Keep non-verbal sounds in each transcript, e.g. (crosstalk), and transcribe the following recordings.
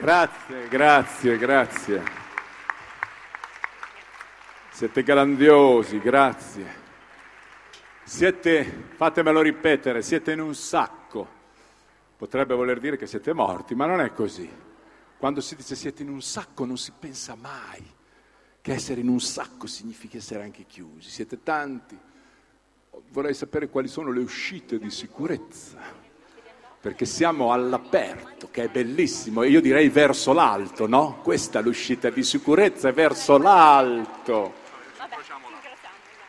Grazie, grazie, grazie. Siete grandiosi, grazie. Siete, fatemelo ripetere, siete in un sacco. Potrebbe voler dire che siete morti, ma non è così. Quando si dice siete in un sacco non si pensa mai che essere in un sacco significa essere anche chiusi. Siete tanti. Vorrei sapere quali sono le uscite di sicurezza, perché siamo all'aperto, che è bellissimo, e io direi verso l'alto, no? Questa è l'uscita di sicurezza, è verso l'alto.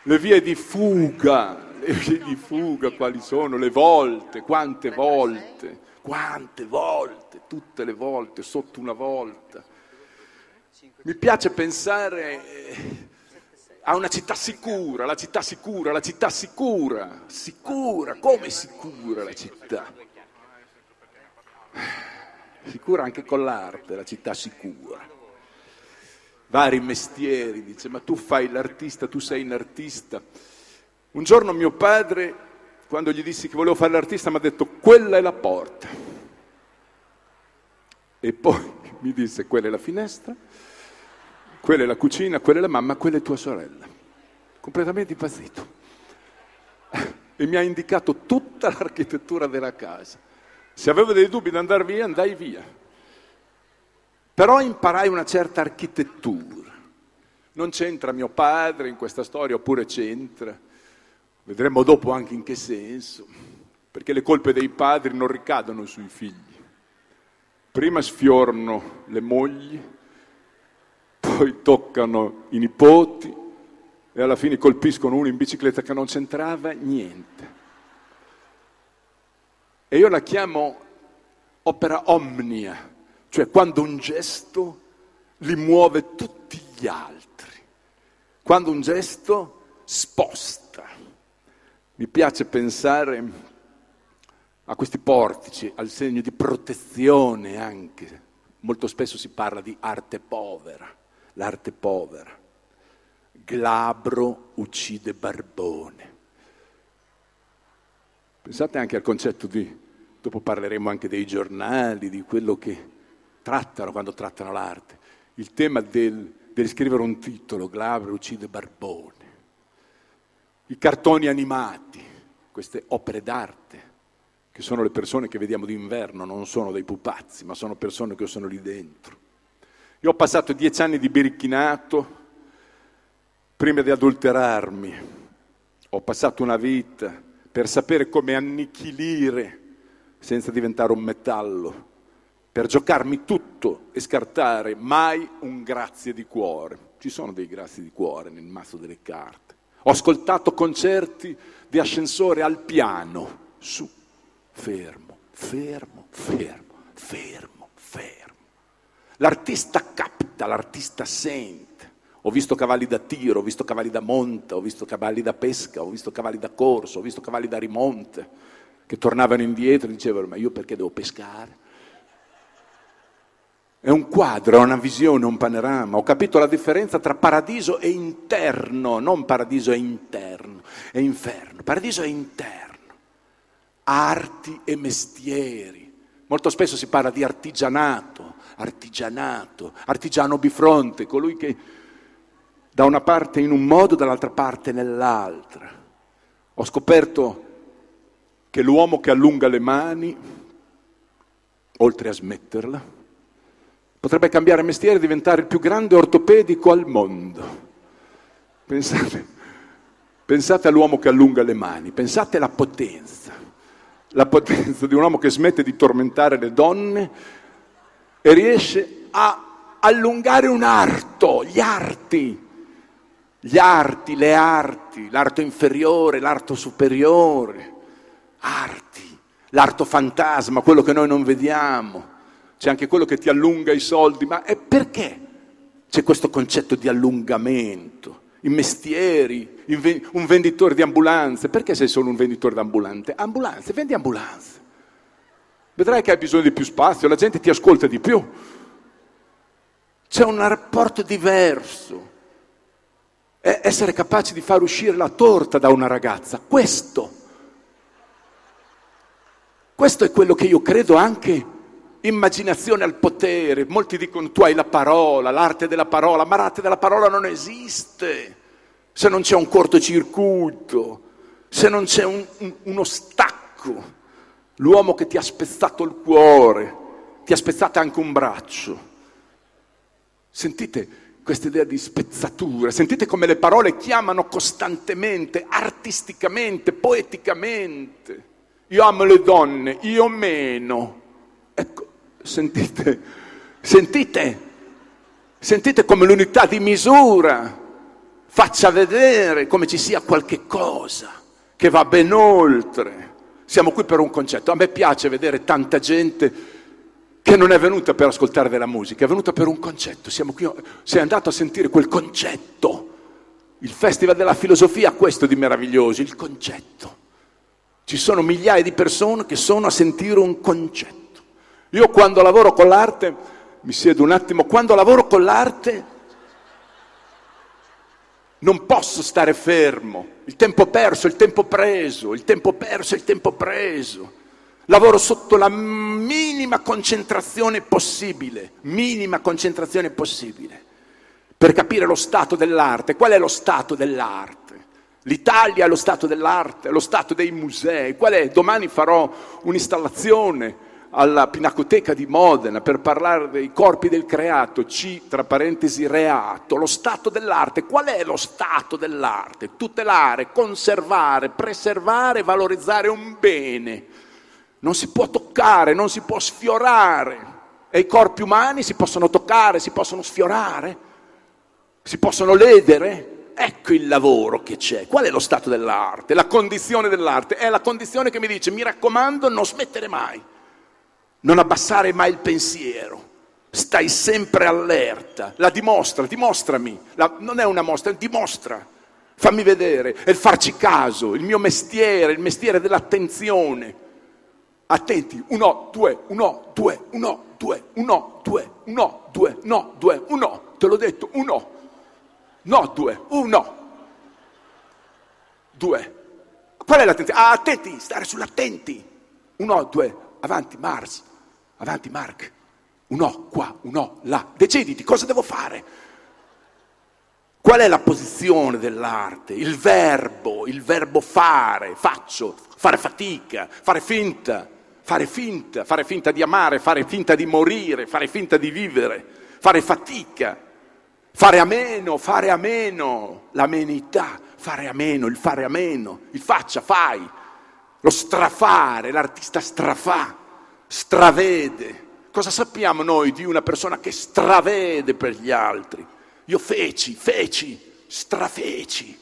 Le vie di fuga, le vie di fuga quali sono? Le volte, quante volte, quante volte, tutte le volte, sotto una volta. Mi piace pensare eh, a una città sicura, la città sicura, la città sicura, sicura, come sicura la città? Sicura anche con l'arte, la città sicura. Vari mestieri, dice, ma tu fai l'artista, tu sei un artista. Un giorno mio padre, quando gli dissi che volevo fare l'artista, mi ha detto quella è la porta. E poi (laughs) mi disse quella è la finestra, quella è la cucina, quella è la mamma, quella è tua sorella. Completamente impazzito. (laughs) E mi ha indicato tutta l'architettura della casa. Se avevo dei dubbi di andare via, andai via. Però imparai una certa architettura. Non c'entra mio padre in questa storia, oppure c'entra. Vedremo dopo anche in che senso, perché le colpe dei padri non ricadono sui figli. Prima sfiorano le mogli, poi toccano i nipoti e alla fine colpiscono uno in bicicletta che non c'entrava niente. E io la chiamo opera omnia, cioè quando un gesto li muove tutti gli altri, quando un gesto sposta mi piace pensare a questi portici, al segno di protezione anche. Molto spesso si parla di arte povera, l'arte povera. Glabro uccide barbone. Pensate anche al concetto di, dopo parleremo anche dei giornali, di quello che trattano quando trattano l'arte, il tema del, del scrivere un titolo, Glabro uccide barbone. I cartoni animati, queste opere d'arte, che sono le persone che vediamo d'inverno, non sono dei pupazzi, ma sono persone che sono lì dentro. Io ho passato dieci anni di birichinato prima di adulterarmi, ho passato una vita per sapere come annichilire senza diventare un metallo, per giocarmi tutto e scartare mai un grazie di cuore. Ci sono dei grazie di cuore nel mazzo delle carte. Ho ascoltato concerti di ascensore al piano, su, fermo, fermo, fermo, fermo, fermo. L'artista capta, l'artista sente. Ho visto cavalli da tiro, ho visto cavalli da monta, ho visto cavalli da pesca, ho visto cavalli da corso, ho visto cavalli da rimonte, che tornavano indietro e dicevano ma io perché devo pescare? È un quadro, è una visione, un panorama. Ho capito la differenza tra paradiso e interno, non paradiso e interno, è inferno. Paradiso è interno. Arti e mestieri. Molto spesso si parla di artigianato, artigianato, artigiano bifronte, colui che da una parte in un modo, dall'altra parte nell'altra. Ho scoperto che l'uomo che allunga le mani, oltre a smetterla, Potrebbe cambiare mestiere e diventare il più grande ortopedico al mondo. Pensate, pensate all'uomo che allunga le mani, pensate alla potenza, la potenza di un uomo che smette di tormentare le donne e riesce a allungare un arto, gli arti, gli arti, le arti, l'arto inferiore, l'arto superiore, arti, l'arto fantasma, quello che noi non vediamo c'è anche quello che ti allunga i soldi, ma è perché c'è questo concetto di allungamento? I mestieri, un venditore di ambulanze, perché sei solo un venditore di ambulante? Ambulanze, vendi ambulanze. Vedrai che hai bisogno di più spazio, la gente ti ascolta di più. C'è un rapporto diverso. È essere capaci di far uscire la torta da una ragazza. Questo. Questo è quello che io credo anche immaginazione al potere. Molti dicono tu hai la parola, l'arte della parola, ma l'arte della parola non esiste se non c'è un cortocircuito, se non c'è un, un, uno stacco. L'uomo che ti ha spezzato il cuore, ti ha spezzato anche un braccio. Sentite questa idea di spezzatura, sentite come le parole chiamano costantemente, artisticamente, poeticamente. Io amo le donne, io meno. Ecco, sentite, sentite, sentite come l'unità di misura faccia vedere come ci sia qualche cosa che va ben oltre. Siamo qui per un concetto. A me piace vedere tanta gente che non è venuta per ascoltare della musica, è venuta per un concetto. Siamo qui, sei andato a sentire quel concetto. Il Festival della Filosofia ha questo di meraviglioso, il concetto. Ci sono migliaia di persone che sono a sentire un concetto. Io quando lavoro con l'arte, mi siedo un attimo, quando lavoro con l'arte non posso stare fermo. Il tempo perso, il tempo preso, il tempo perso, il tempo preso. Lavoro sotto la minima concentrazione possibile, minima concentrazione possibile, per capire lo stato dell'arte. Qual è lo stato dell'arte? L'Italia è lo stato dell'arte, è lo stato dei musei. Qual è? Domani farò un'installazione alla Pinacoteca di Modena per parlare dei corpi del creato, C, tra parentesi, reato, lo stato dell'arte. Qual è lo stato dell'arte? Tutelare, conservare, preservare, valorizzare un bene. Non si può toccare, non si può sfiorare. E i corpi umani si possono toccare, si possono sfiorare, si possono ledere. Ecco il lavoro che c'è. Qual è lo stato dell'arte? La condizione dell'arte. È la condizione che mi dice mi raccomando non smettere mai. Non abbassare mai il pensiero, stai sempre allerta, la dimostra, dimostrami, la, non è una mostra, dimostra, fammi vedere, il farci caso, il mio mestiere, il mestiere dell'attenzione. Attenti, uno, due, uno, due, uno, due, uno, due, uno, due, no, due, uno, te l'ho detto, uno, no, due, uno, due. Qual è l'attenzione? Ah, attenti, stare sull'attenti. Uno, due, avanti, Mars. Avanti Mark, un no qua, un no là. Deciditi cosa devo fare. Qual è la posizione dell'arte? Il verbo, il verbo fare, faccio, fare fatica, fare finta, fare finta, fare finta di amare, fare finta di morire, fare finta di vivere, fare fatica, fare a meno, fare a meno, l'amenità, fare a meno, il fare a meno, il faccia, fai, lo strafare, l'artista strafà stravede. Cosa sappiamo noi di una persona che stravede per gli altri? Io feci, feci, strafeci.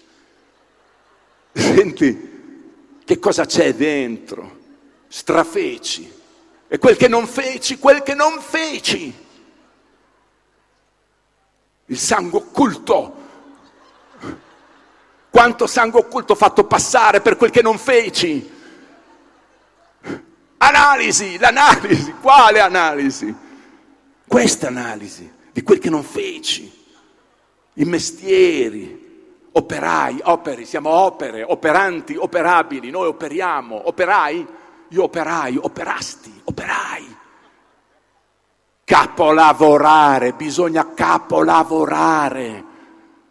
Senti, che cosa c'è dentro? Strafeci. E quel che non feci, quel che non feci. Il sangue occulto. Quanto sangue occulto fatto passare per quel che non feci? Analisi, l'analisi, quale analisi? Questa analisi di quel che non feci, i mestieri, operai, operi, siamo opere, operanti, operabili, noi operiamo, operai, io operai, operasti, operai. Capolavorare, bisogna capolavorare.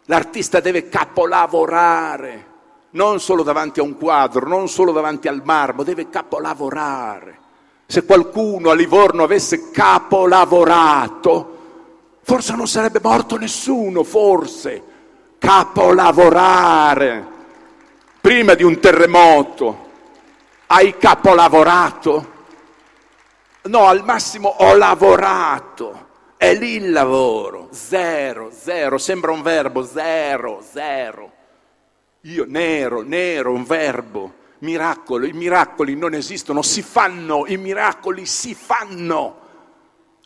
L'artista deve capolavorare non solo davanti a un quadro, non solo davanti al marmo, deve capolavorare. Se qualcuno a Livorno avesse capolavorato, forse non sarebbe morto nessuno, forse. Capolavorare. Prima di un terremoto, hai capolavorato? No, al massimo ho lavorato. È lì il lavoro. Zero, zero. Sembra un verbo, zero, zero. Io, nero, nero, un verbo, miracolo, i miracoli non esistono, si fanno, i miracoli si fanno,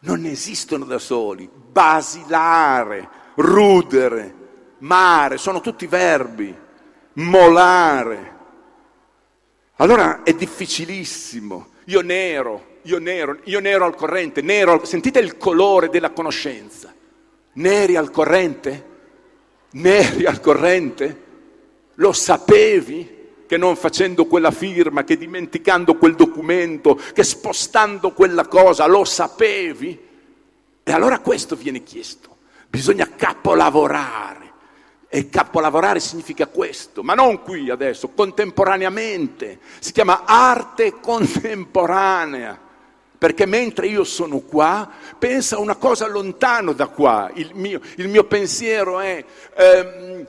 non esistono da soli. Basilare, rudere, mare, sono tutti verbi, molare. Allora è difficilissimo. Io nero, io nero, io nero al corrente, nero, sentite il colore della conoscenza. Neri al corrente? Neri al corrente? Lo sapevi che non facendo quella firma, che dimenticando quel documento, che spostando quella cosa lo sapevi? E allora questo viene chiesto. Bisogna capolavorare. E capolavorare significa questo, ma non qui adesso, contemporaneamente. Si chiama arte contemporanea perché mentre io sono qua, pensa a una cosa lontano da qua. Il mio, il mio pensiero è ehm,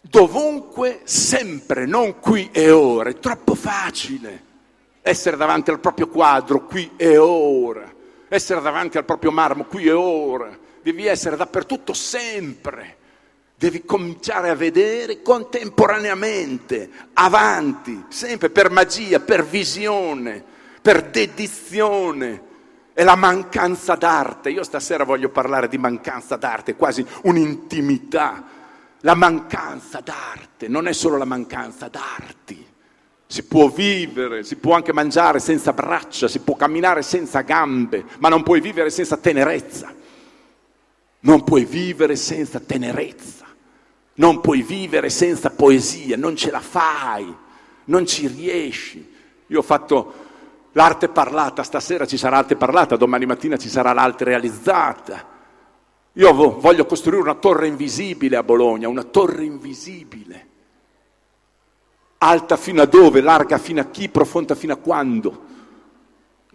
dovunque, sempre, non qui e ora. È troppo facile essere davanti al proprio quadro qui e ora, essere davanti al proprio marmo qui e ora. Devi essere dappertutto sempre. Devi cominciare a vedere contemporaneamente, avanti, sempre per magia, per visione per dedizione. È la mancanza d'arte. Io stasera voglio parlare di mancanza d'arte, quasi un'intimità. La mancanza d'arte non è solo la mancanza d'arti. Si può vivere, si può anche mangiare senza braccia, si può camminare senza gambe, ma non puoi vivere senza tenerezza. Non puoi vivere senza tenerezza. Non puoi vivere senza poesia, non ce la fai, non ci riesci. Io ho fatto l'arte parlata, stasera ci sarà arte parlata, domani mattina ci sarà l'arte realizzata. Io voglio costruire una torre invisibile a Bologna, una torre invisibile. Alta fino a dove, larga fino a chi, profonda fino a quando?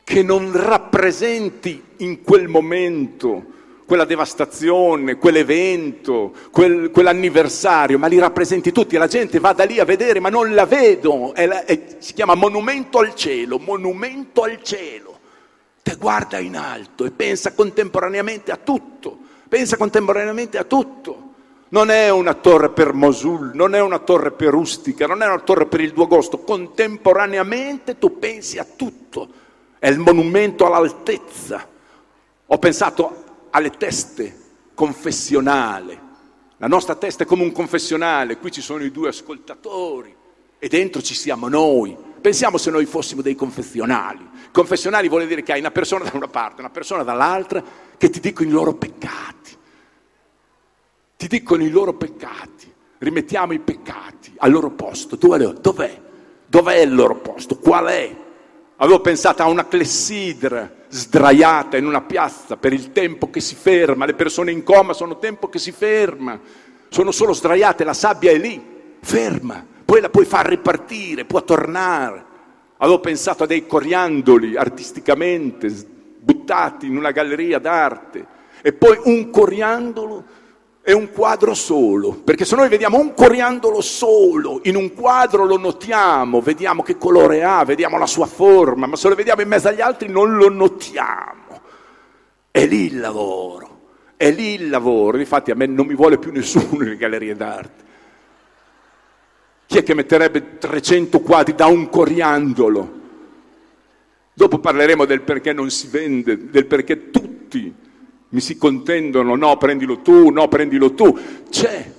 Che non rappresenti in quel momento quella devastazione, quell'evento, quel, quell'anniversario, ma li rappresenti tutti, la gente va da lì a vedere, ma non la vedo, è la, è, si chiama monumento al cielo, monumento al cielo. Te guarda in alto e pensa contemporaneamente a tutto, pensa contemporaneamente a tutto. Non è una torre per Mosul, non è una torre per Rustica, non è una torre per il 2 agosto, contemporaneamente tu pensi a tutto, è il monumento all'altezza. Ho pensato alle teste confessionale. La nostra testa è come un confessionale, qui ci sono i due ascoltatori e dentro ci siamo noi. Pensiamo se noi fossimo dei confessionali. Confessionali vuol dire che hai una persona da una parte, una persona dall'altra che ti dicono i loro peccati. Ti dicono i loro peccati. Rimettiamo i peccati al loro posto. Dov'è? Dov'è il loro posto? Qual è? Avevo pensato a una clessidra sdraiata in una piazza per il tempo che si ferma, le persone in coma sono tempo che si ferma, sono solo sdraiate, la sabbia è lì, ferma, poi la puoi far ripartire, può tornare. Avevo pensato a dei coriandoli artisticamente buttati in una galleria d'arte. E poi un coriandolo è un quadro solo, perché se noi vediamo un coriandolo solo in un quadro lo notiamo, vediamo che colore ha, vediamo la sua forma, ma se lo vediamo in mezzo agli altri non lo notiamo. È lì il lavoro, è lì il lavoro, infatti a me non mi vuole più nessuno nelle gallerie d'arte. Chi è che metterebbe 300 quadri da un coriandolo? Dopo parleremo del perché non si vende, del perché tutti mi si contendono, no, prendilo tu, no, prendilo tu. C'è.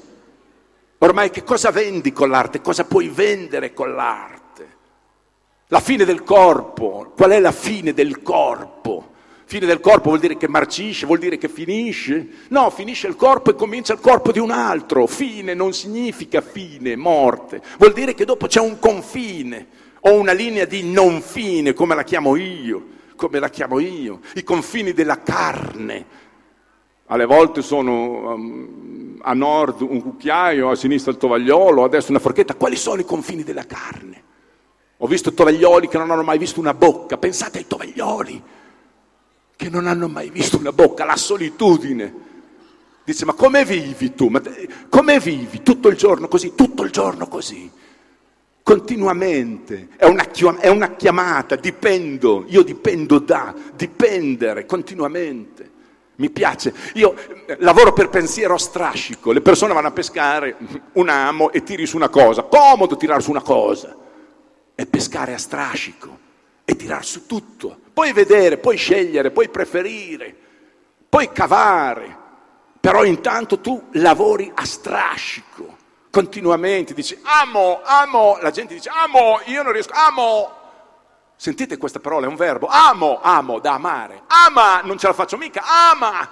Ormai che cosa vendi con l'arte? Cosa puoi vendere con l'arte? La fine del corpo. Qual è la fine del corpo? Fine del corpo vuol dire che marcisce, vuol dire che finisce? No, finisce il corpo e comincia il corpo di un altro. Fine non significa fine, morte. Vuol dire che dopo c'è un confine o una linea di non fine, come la chiamo io, come la chiamo io, i confini della carne alle volte sono um, a nord un cucchiaio, a sinistra il tovagliolo, a destra una forchetta. Quali sono i confini della carne? Ho visto tovaglioli che non hanno mai visto una bocca. Pensate ai tovaglioli che non hanno mai visto una bocca, la solitudine. Dice, ma come vivi tu? Ma come vivi tutto il giorno così, tutto il giorno così? Continuamente, è una, è una chiamata, dipendo, io dipendo da, dipendere continuamente. Mi piace. Io eh, lavoro per pensiero strascico. Le persone vanno a pescare un amo e tiri su una cosa. Comodo tirare su una cosa. E pescare a strascico. E tirare su tutto. Puoi vedere, puoi scegliere, puoi preferire. Puoi cavare. Però intanto tu lavori a strascico. Continuamente dici amo, amo. La gente dice amo, io non riesco. Amo, Sentite questa parola, è un verbo. Amo, amo, da amare. Ama, non ce la faccio mica, ama.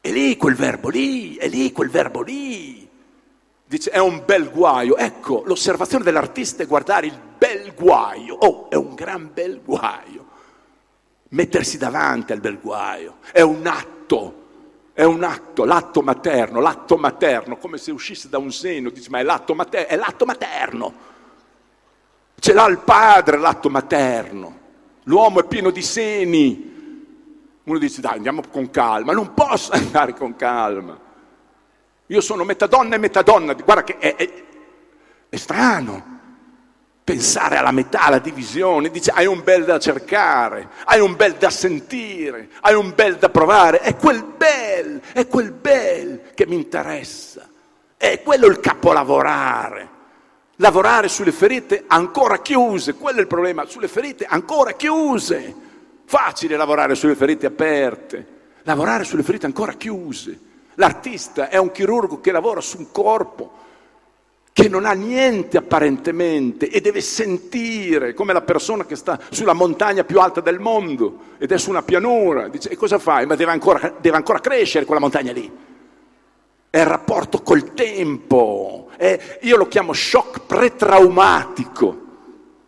È lì quel verbo lì, è lì quel verbo lì. Dice è un bel guaio. Ecco, l'osservazione dell'artista è guardare il bel guaio. Oh, è un gran bel guaio. Mettersi davanti al bel guaio. È un atto. È un atto, l'atto materno, l'atto materno, come se uscisse da un seno, dice ma è l'atto materno, è l'atto materno. Ce l'ha il padre l'atto materno. L'uomo è pieno di seni. Uno dice dai andiamo con calma, non posso (laughs) andare con calma. Io sono metà donna e metà donna, guarda che è, è, è strano pensare alla metà, alla divisione, dice hai un bel da cercare, hai un bel da sentire, hai un bel da provare, è quel bel, è quel bel che mi interessa, è quello il capolavorare. Lavorare sulle ferite ancora chiuse, quello è il problema, sulle ferite ancora chiuse. Facile lavorare sulle ferite aperte, lavorare sulle ferite ancora chiuse. L'artista è un chirurgo che lavora su un corpo che non ha niente apparentemente e deve sentire come la persona che sta sulla montagna più alta del mondo ed è su una pianura. Dice, e cosa fai? Ma deve ancora, deve ancora crescere quella montagna lì. È il rapporto col tempo. È, io lo chiamo shock pretraumatico.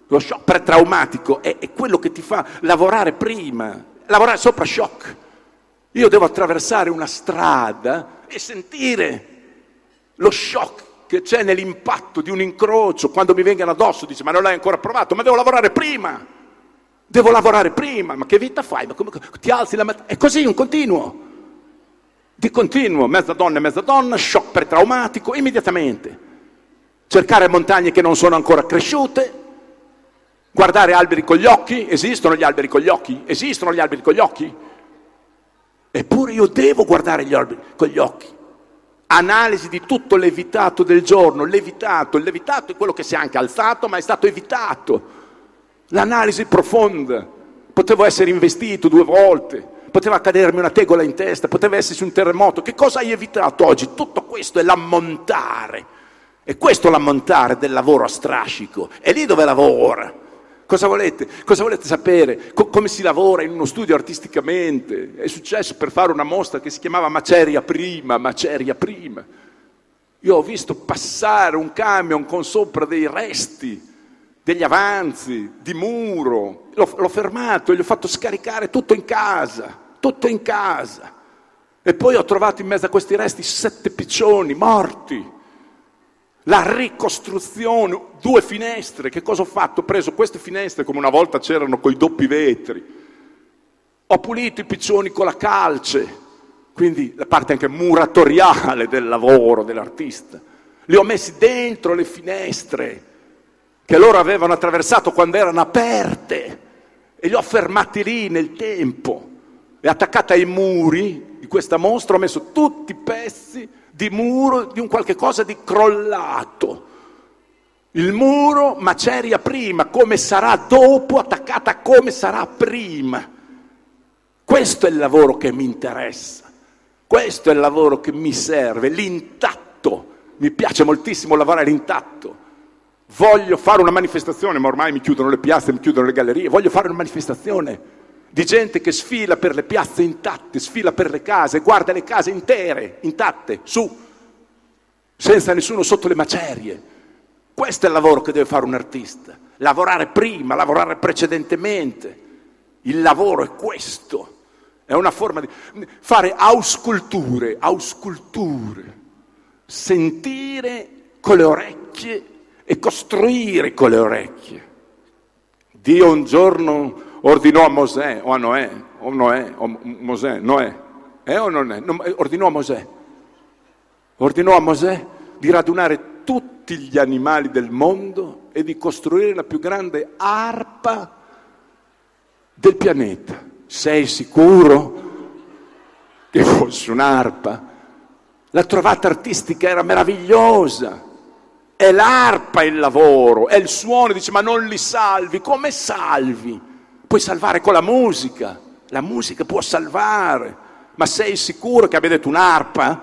Lo shock pretraumatico è, è quello che ti fa lavorare prima, lavorare sopra shock. Io devo attraversare una strada e sentire lo shock che c'è nell'impatto di un incrocio, quando mi vengono addosso, dice ma non l'hai ancora provato, ma devo lavorare prima, devo lavorare prima, ma che vita fai? Ma come, ti alzi la mattina? È così, un continuo, di continuo, mezza donna e mezza donna, shock pretraumatico, immediatamente. Cercare montagne che non sono ancora cresciute, guardare alberi con gli occhi, esistono gli alberi con gli occhi? Esistono gli alberi con gli occhi? Eppure io devo guardare gli alberi con gli occhi. Analisi di tutto l'evitato del giorno, l'evitato, levitato è quello che si è anche alzato ma è stato evitato. L'analisi profonda. Potevo essere investito due volte, poteva cadermi una tegola in testa, poteva esserci un terremoto. Che cosa hai evitato oggi? Tutto questo è l'ammontare. E questo è l'ammontare del lavoro a strascico. È lì dove lavora. Cosa volete? Cosa volete sapere? Co- come si lavora in uno studio artisticamente? È successo per fare una mostra che si chiamava Maceria Prima, Maceria Prima. Io ho visto passare un camion con sopra dei resti, degli avanzi, di muro. L'ho, l'ho fermato gli ho fatto scaricare tutto in casa, tutto in casa. E poi ho trovato in mezzo a questi resti sette piccioni morti. La ricostruzione, due finestre, che cosa ho fatto? Ho preso queste finestre come una volta c'erano con i doppi vetri, ho pulito i piccioni con la calce, quindi la parte anche muratoriale del lavoro dell'artista, li ho messi dentro le finestre che loro avevano attraversato quando erano aperte e li ho fermati lì nel tempo e attaccata ai muri di questa mostra ho messo tutti i pezzi di muro, di un qualche cosa di crollato. Il muro maceria prima, come sarà dopo, attaccata come sarà prima. Questo è il lavoro che mi interessa, questo è il lavoro che mi serve, l'intatto. Mi piace moltissimo lavorare intatto. Voglio fare una manifestazione, ma ormai mi chiudono le piazze, mi chiudono le gallerie, voglio fare una manifestazione di gente che sfila per le piazze intatte, sfila per le case, guarda le case intere, intatte, su, senza nessuno sotto le macerie. Questo è il lavoro che deve fare un artista, lavorare prima, lavorare precedentemente. Il lavoro è questo, è una forma di fare ausculture, ausculture, sentire con le orecchie e costruire con le orecchie. Dio un giorno ordinò a Mosè o a Noè, o Noè, o Mosè, Noè, è o non è? Ordinò a Mosè, ordinò a Mosè di radunare tutti gli animali del mondo e di costruire la più grande arpa del pianeta. Sei sicuro che fosse un'arpa? La trovata artistica era meravigliosa. È l'arpa il lavoro, è il suono, dice ma non li salvi, come salvi? Puoi salvare con la musica, la musica può salvare, ma sei sicuro che abbia detto un'arpa?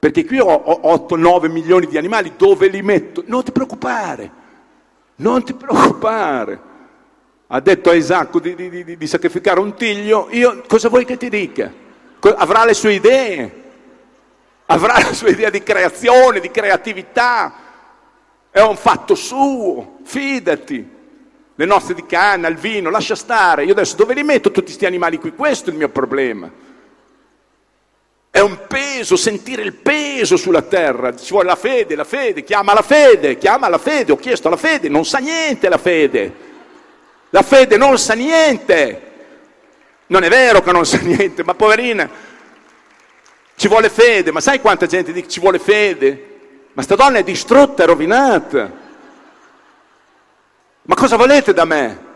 Perché qui ho 8-9 milioni di animali, dove li metto? Non ti preoccupare, non ti preoccupare. Ha detto a Isacco di, di, di, di sacrificare un tiglio, io cosa vuoi che ti dica? Avrà le sue idee, avrà la sua idea di creazione, di creatività, è un fatto suo, fidati. Le nozze di canna, il vino, lascia stare. Io adesso dove li metto tutti questi animali qui? Questo è il mio problema. È un peso, sentire il peso sulla terra. Ci vuole la fede, la fede, chiama la fede, chiama la fede. Ho chiesto la fede, non sa niente la fede. La fede non sa niente. Non è vero che non sa niente, ma poverina, ci vuole fede, ma sai quanta gente dice ci vuole fede? Ma sta donna è distrutta, è rovinata. Ma cosa volete da me?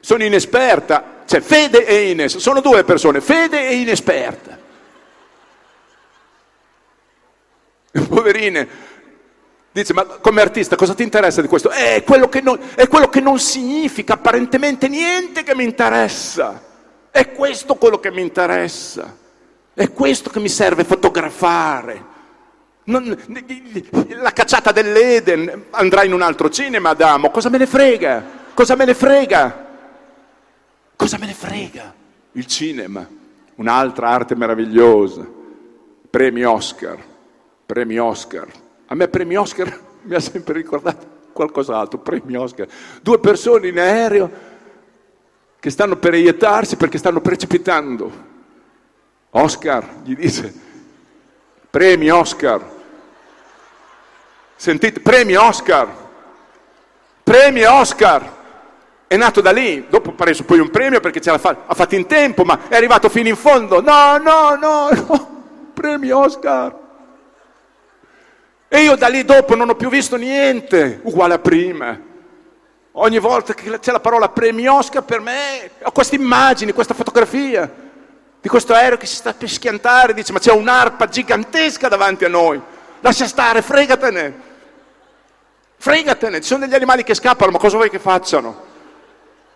Sono inesperta, cioè fede e inesperta, sono due persone, fede e inesperta. (laughs) Poverine, dice, ma come artista cosa ti interessa di questo? Eh, è quello che non, è quello che non significa apparentemente niente che mi interessa. È questo quello che mi interessa, è questo che mi serve fotografare. Non, la cacciata dell'Eden andrà in un altro cinema, Adamo, cosa me ne frega? Cosa me ne frega? Cosa me ne frega? Il cinema, un'altra arte meravigliosa, premi Oscar, premi Oscar. A me premi Oscar (laughs) mi ha sempre ricordato qualcos'altro, premi Oscar. Due persone in aereo che stanno per eiettarsi perché stanno precipitando. Oscar gli dice, premi Oscar. Sentite, premi Oscar. Premi Oscar. È nato da lì, dopo ha preso poi un premio perché ce l'ha fa- ha fatto in tempo, ma è arrivato fino in fondo. No, no, no, no. Premi Oscar. E io da lì dopo non ho più visto niente uguale a prima. Ogni volta che c'è la parola premio Oscar per me ho queste immagini, questa fotografia di questo aereo che si sta per schiantare, dice ma c'è un'arpa gigantesca davanti a noi, lascia stare, fregatene, fregatene, ci sono degli animali che scappano, ma cosa vuoi che facciano?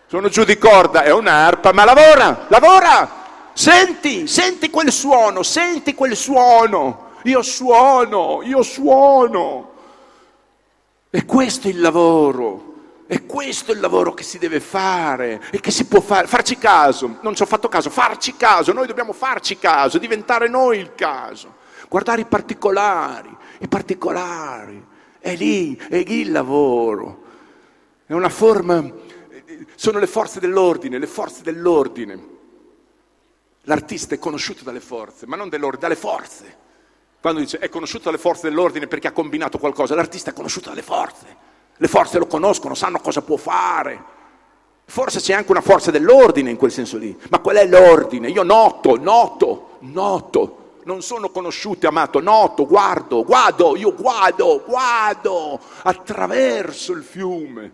Sono giù di corda, è un'arpa, ma lavora, lavora, senti, senti quel suono, senti quel suono, io suono, io suono. E questo è il lavoro. E questo è il lavoro che si deve fare e che si può fare, farci caso, non ci ho fatto caso, farci caso, noi dobbiamo farci caso, diventare noi il caso, guardare i particolari, i particolari, è lì, è lì il lavoro, è una forma, sono le forze dell'ordine, le forze dell'ordine. L'artista è conosciuto dalle forze, ma non dell'ordine, dalle forze. Quando dice è conosciuto dalle forze dell'ordine perché ha combinato qualcosa, l'artista è conosciuto dalle forze. Le forze lo conoscono, sanno cosa può fare. Forse c'è anche una forza dell'ordine in quel senso lì. Ma qual è l'ordine? Io noto, noto, noto. Non sono conosciuto, amato, noto, guardo, guardo, io guardo, guardo attraverso il fiume.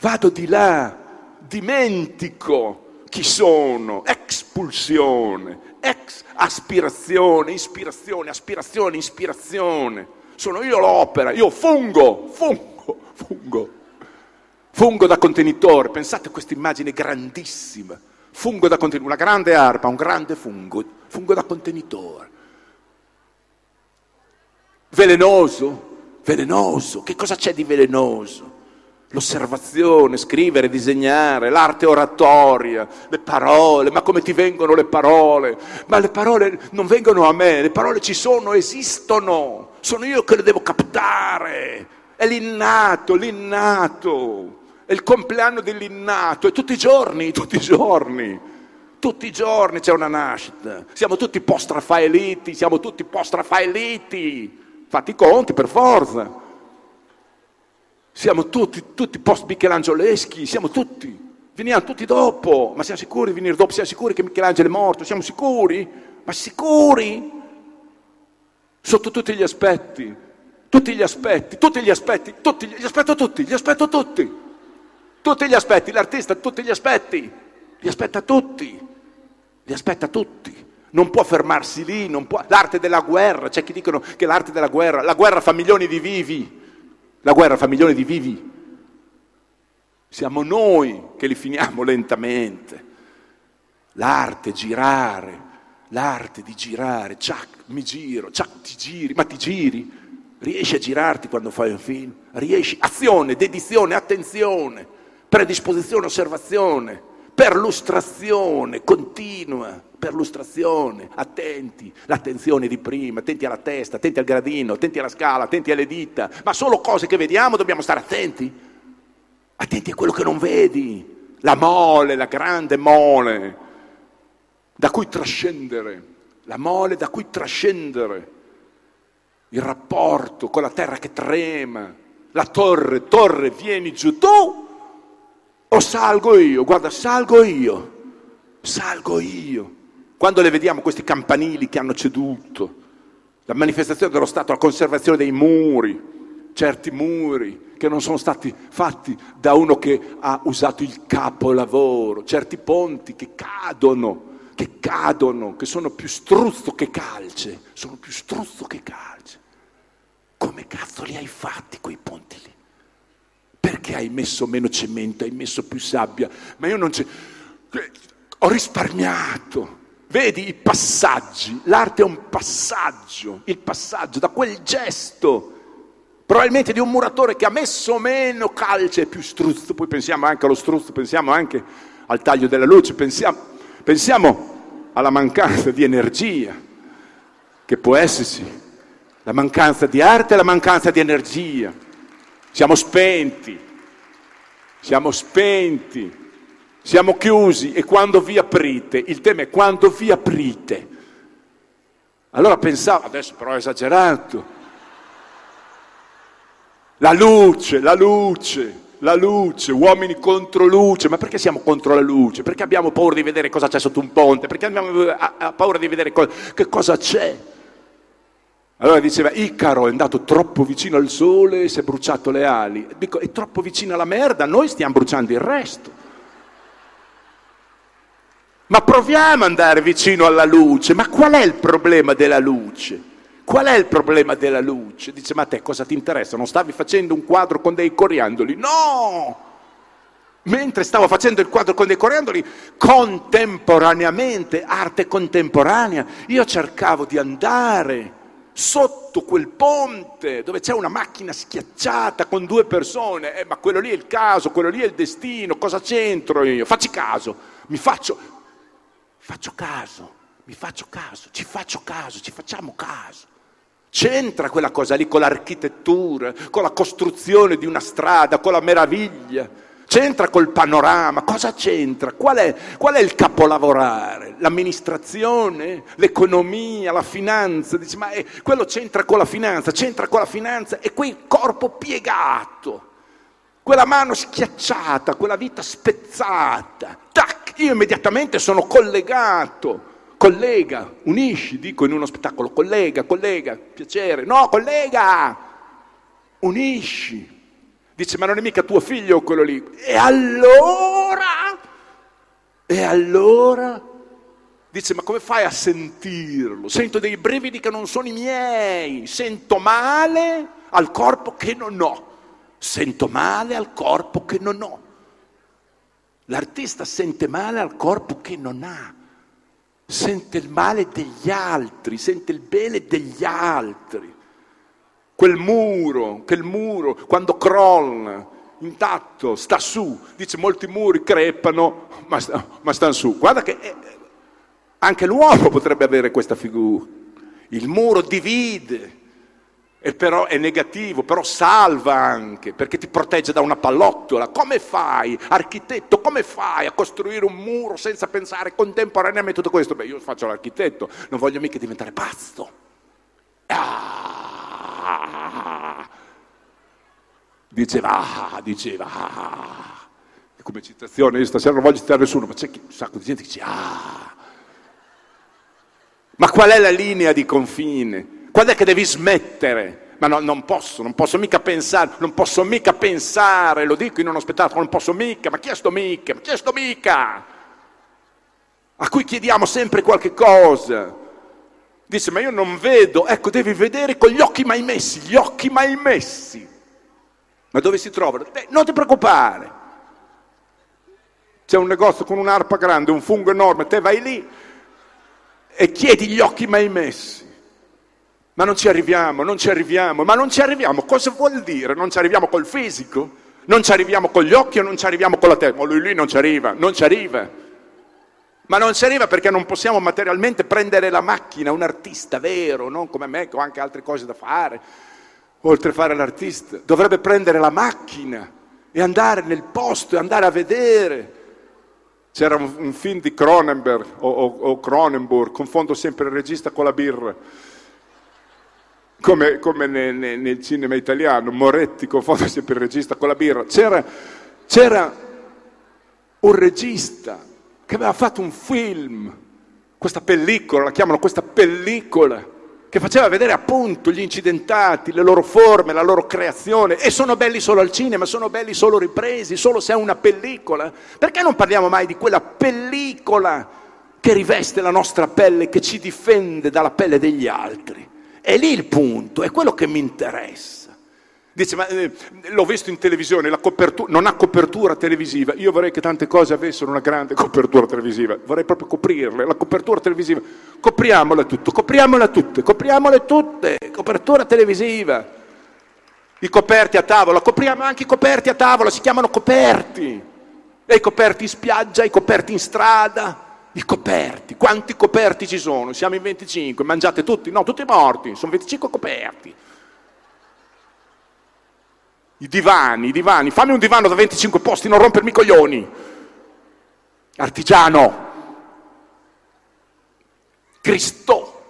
Vado di là, dimentico chi sono, expulsione, ex aspirazione, ispirazione, aspirazione, ispirazione. Sono io l'opera, io fungo, fungo fungo, fungo da contenitore, pensate a questa immagine grandissima, fungo da contenitore, una grande arpa, un grande fungo, fungo da contenitore. Velenoso, velenoso, che cosa c'è di velenoso? L'osservazione, scrivere, disegnare, l'arte oratoria, le parole, ma come ti vengono le parole? Ma le parole non vengono a me, le parole ci sono, esistono, sono io che le devo captare. È l'innato, l'innato, è il compleanno dell'innato, è tutti i giorni, tutti i giorni, tutti i giorni c'è una nascita. Siamo tutti post-rafaeliti, siamo tutti post-rafaeliti, fatti i conti per forza. Siamo tutti, tutti post-michelangioleschi, siamo tutti. Veniamo tutti dopo, ma siamo sicuri di venire dopo? Siamo sicuri che Michelangelo è morto? Siamo sicuri? Ma sicuri? Sotto tutti gli aspetti tutti gli aspetti, tutti gli aspetti, tutti, gli aspetto tutti, li aspetto tutti, tutti gli aspetti, l'artista tutti gli aspetti, li aspetta tutti, li aspetta tutti. Non può fermarsi lì, può... l'arte della guerra, c'è chi dicono che l'arte della guerra, la guerra fa milioni di vivi, la guerra fa milioni di vivi. Siamo noi che li finiamo (laughs) lentamente. L'arte, girare, l'arte di girare, ciac, mi giro, ciac, ti giri, ma ti giri, Riesci a girarti quando fai un film? Riesci? Azione, dedizione, attenzione, predisposizione, osservazione, perlustrazione continua, perlustrazione, attenti, l'attenzione di prima, attenti alla testa, attenti al gradino, attenti alla scala, attenti alle dita, ma solo cose che vediamo dobbiamo stare attenti, attenti a quello che non vedi, la mole, la grande mole, da cui trascendere, la mole da cui trascendere, il rapporto con la terra che trema, la torre, torre, vieni giù tu o salgo io? Guarda, salgo io, salgo io. Quando le vediamo questi campanili che hanno ceduto, la manifestazione dello Stato, la conservazione dei muri, certi muri che non sono stati fatti da uno che ha usato il capolavoro, certi ponti che cadono, che cadono, che sono più struzzo che calce, sono più struzzo che calce. Come cazzo li hai fatti quei ponti lì? Perché hai messo meno cemento, hai messo più sabbia? Ma io non c'è. Ho risparmiato. Vedi i passaggi, l'arte è un passaggio, il passaggio da quel gesto, probabilmente di un muratore che ha messo meno calce e più struzzo, poi pensiamo anche allo struzzo, pensiamo anche al taglio della luce, pensiamo, pensiamo alla mancanza di energia, che può esserci, la mancanza di arte e la mancanza di energia. Siamo spenti, siamo spenti, siamo chiusi e quando vi aprite, il tema è quando vi aprite. Allora pensavo, adesso però ho esagerato, la luce, la luce, la luce, uomini contro luce, ma perché siamo contro la luce? Perché abbiamo paura di vedere cosa c'è sotto un ponte? Perché abbiamo paura di vedere co- che cosa c'è? Allora diceva, Icaro è andato troppo vicino al sole e si è bruciato le ali. Dico, è troppo vicino alla merda, noi stiamo bruciando il resto. Ma proviamo ad andare vicino alla luce. Ma qual è il problema della luce? Qual è il problema della luce? Dice, ma a te cosa ti interessa? Non stavi facendo un quadro con dei coriandoli? No! Mentre stavo facendo il quadro con dei coriandoli, contemporaneamente, arte contemporanea, io cercavo di andare sotto quel ponte dove c'è una macchina schiacciata con due persone, eh, ma quello lì è il caso, quello lì è il destino, cosa c'entro io? Facci caso, mi faccio, faccio caso, mi faccio caso, ci faccio caso, ci facciamo caso. C'entra quella cosa lì con l'architettura, con la costruzione di una strada, con la meraviglia C'entra col panorama? Cosa c'entra? Qual è, qual è, il capolavorare? L'amministrazione, l'economia, la finanza? Dice, ma è, quello c'entra con la finanza, c'entra con la finanza e quel corpo piegato, quella mano schiacciata, quella vita spezzata. Io immediatamente sono collegato. Collega, unisci, dico in uno spettacolo, collega, collega, piacere. No, collega, unisci Dice, ma non è mica tuo figlio quello lì. E allora? E allora? Dice, ma come fai a sentirlo? Sento dei brividi che non sono i miei. Sento male al corpo che non ho. Sento male al corpo che non ho. L'artista sente male al corpo che non ha. Sente il male degli altri, sente il bene degli altri quel muro, quel muro quando crolla, intatto, sta su, dice molti muri crepano, ma, ma stanno su. Guarda che eh, anche l'uomo potrebbe avere questa figura. Il muro divide, e però è negativo, però salva anche, perché ti protegge da una pallottola. Come fai, architetto, come fai a costruire un muro senza pensare contemporaneamente a tutto questo? Beh, io faccio l'architetto, non voglio mica diventare pazzo. Ah! diceva, diceva, come citazione, io stasera non voglio citare nessuno, ma c'è un sacco di gente che dice, ah. Ma qual è la linea di confine? Quando è che devi smettere? Ma no, non posso, non posso mica pensare, non posso mica pensare, lo dico in uno spettacolo, non posso mica, ma chi è sto mica? Ma chi è sto mica? A cui chiediamo sempre qualche cosa. Dice, ma io non vedo, ecco, devi vedere con gli occhi mai messi, gli occhi mai messi. Ma dove si trovano? Beh, non ti preoccupare. C'è un negozio con un'arpa grande, un fungo enorme, te vai lì e chiedi gli occhi mai messi. Ma non ci arriviamo, non ci arriviamo, ma non ci arriviamo. Cosa vuol dire? Non ci arriviamo col fisico? Non ci arriviamo con gli occhi o non ci arriviamo con la testa? Ma lui lì non ci arriva, non ci arriva. Ma non ci arriva perché non possiamo materialmente prendere la macchina, un artista vero, non come me che ho anche altre cose da fare, oltre a fare l'artista. Dovrebbe prendere la macchina e andare nel posto e andare a vedere. C'era un, film di Cronenberg o, o, o Cronenberg, confondo sempre il regista con la birra come, come nel, nel, cinema italiano, Moretti confonde sempre il regista con la birra, c'era, c'era un regista che aveva fatto un film, questa pellicola, la chiamano questa pellicola, che faceva vedere appunto gli incidentati, le loro forme, la loro creazione, e sono belli solo al cinema, sono belli solo ripresi, solo se è una pellicola. Perché non parliamo mai di quella pellicola che riveste la nostra pelle, che ci difende dalla pelle degli altri? È lì il punto, è quello che mi interessa. Dice, ma eh, l'ho visto in televisione, non ha copertura televisiva. Io vorrei che tante cose avessero una grande copertura televisiva, vorrei proprio coprirle. La copertura televisiva, copriamola tutto, copriamola tutte, copriamole tutte, copertura televisiva. I coperti a tavola, copriamo anche i coperti a tavola, si chiamano coperti. E i coperti in spiaggia, i coperti in strada, i coperti, quanti coperti ci sono? Siamo in 25, mangiate tutti? No, tutti morti, sono 25 coperti. I divani, i divani, fammi un divano da 25 posti, non rompermi i coglioni. Artigiano. Cristo,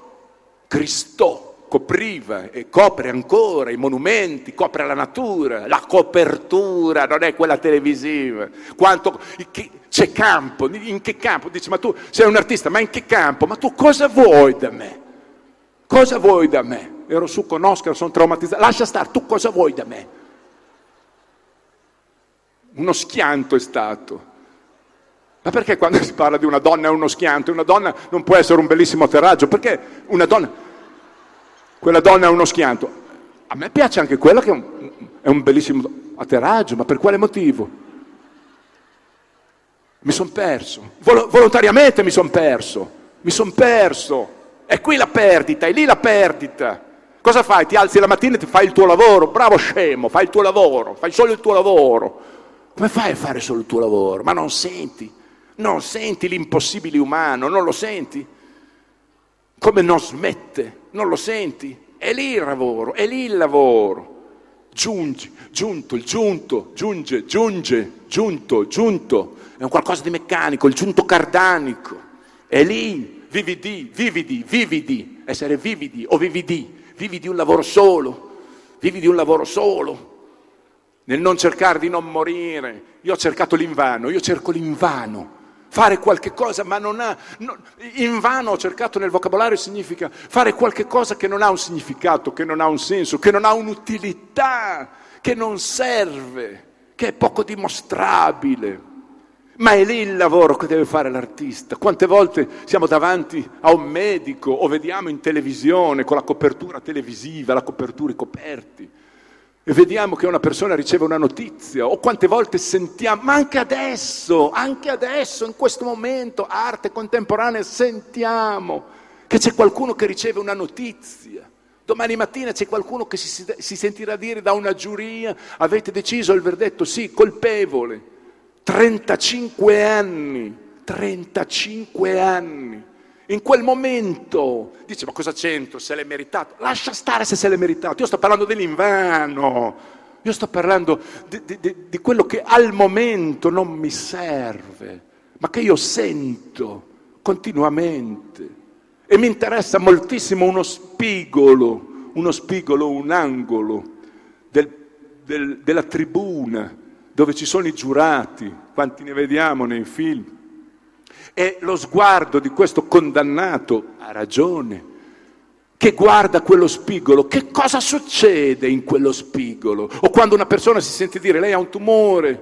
Cristo copriva e copre ancora i monumenti, copre la natura, la copertura non è quella televisiva. Quanto, c'è campo, in che campo? Dice, ma tu sei un artista, ma in che campo? Ma tu cosa vuoi da me? Cosa vuoi da me? Ero su con Oscar, sono traumatizzato. Lascia stare, tu cosa vuoi da me? Uno schianto è stato. Ma perché quando si parla di una donna è uno schianto? Una donna non può essere un bellissimo atterraggio. Perché una donna quella donna è uno schianto. A me piace anche quella che è un, è un bellissimo atterraggio, ma per quale motivo? Mi sono perso, Vol- volontariamente mi sono perso, mi sono perso. È qui la perdita, è lì la perdita. Cosa fai? Ti alzi la mattina e ti fai il tuo lavoro, bravo scemo, fai il tuo lavoro, fai solo il tuo lavoro. Come fai a fare solo il tuo lavoro? Ma non senti, non senti l'impossibile umano, non lo senti? come non smette, non lo senti? È lì il lavoro, è lì il lavoro. Giungi, giunto, giunto, giunge, giunge, giunto, giunto. È un qualcosa di meccanico, il giunto cardanico. È lì, vividi, vividi, vividi, essere vividi o vividi, vivi di un lavoro solo, vivi di un lavoro solo. Nel non cercare di non morire. Io ho cercato l'invano, io cerco l'invano fare qualche cosa, ma non ha, no, in vano ho cercato nel vocabolario significa fare qualche cosa che non ha un significato, che non ha un senso, che non ha un'utilità, che non serve, che è poco dimostrabile. Ma è lì il lavoro che deve fare l'artista. Quante volte siamo davanti a un medico o vediamo in televisione con la copertura televisiva, la copertura i coperti e vediamo che una persona riceve una notizia, o quante volte sentiamo, ma anche adesso, anche adesso, in questo momento, arte contemporanea, sentiamo che c'è qualcuno che riceve una notizia. Domani mattina c'è qualcuno che si, si sentirà dire da una giuria, avete deciso il verdetto, sì, colpevole. 35 anni, 35 anni. In quel momento dice ma cosa c'entro? Se l'è meritato? Lascia stare se se l'è meritato, io sto parlando dell'invano, io sto parlando di, di, di quello che al momento non mi serve, ma che io sento continuamente. E mi interessa moltissimo uno spigolo, uno spigolo, un angolo del, del, della tribuna dove ci sono i giurati, quanti ne vediamo nei film è lo sguardo di questo condannato, ha ragione, che guarda quello spigolo, che cosa succede in quello spigolo? O quando una persona si sente dire lei ha un tumore,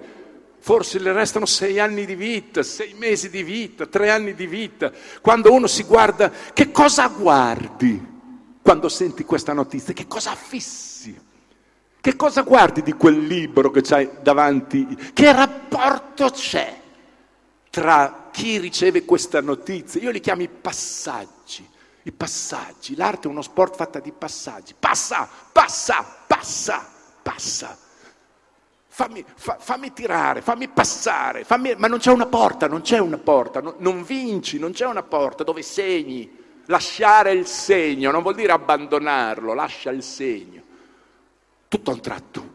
forse le restano sei anni di vita, sei mesi di vita, tre anni di vita. Quando uno si guarda, che cosa guardi quando senti questa notizia? Che cosa affissi? Che cosa guardi di quel libro che c'hai davanti? Che rapporto c'è tra chi riceve questa notizia, io li chiamo i passaggi, i passaggi, l'arte è uno sport fatta di passaggi, passa, passa, passa, passa. Fammi, fa, fammi, tirare, fammi passare, fammi... ma non c'è una porta, non c'è una porta, non, non vinci, non c'è una porta dove segni. Lasciare il segno non vuol dire abbandonarlo, lascia il segno. Tutto a un tratto,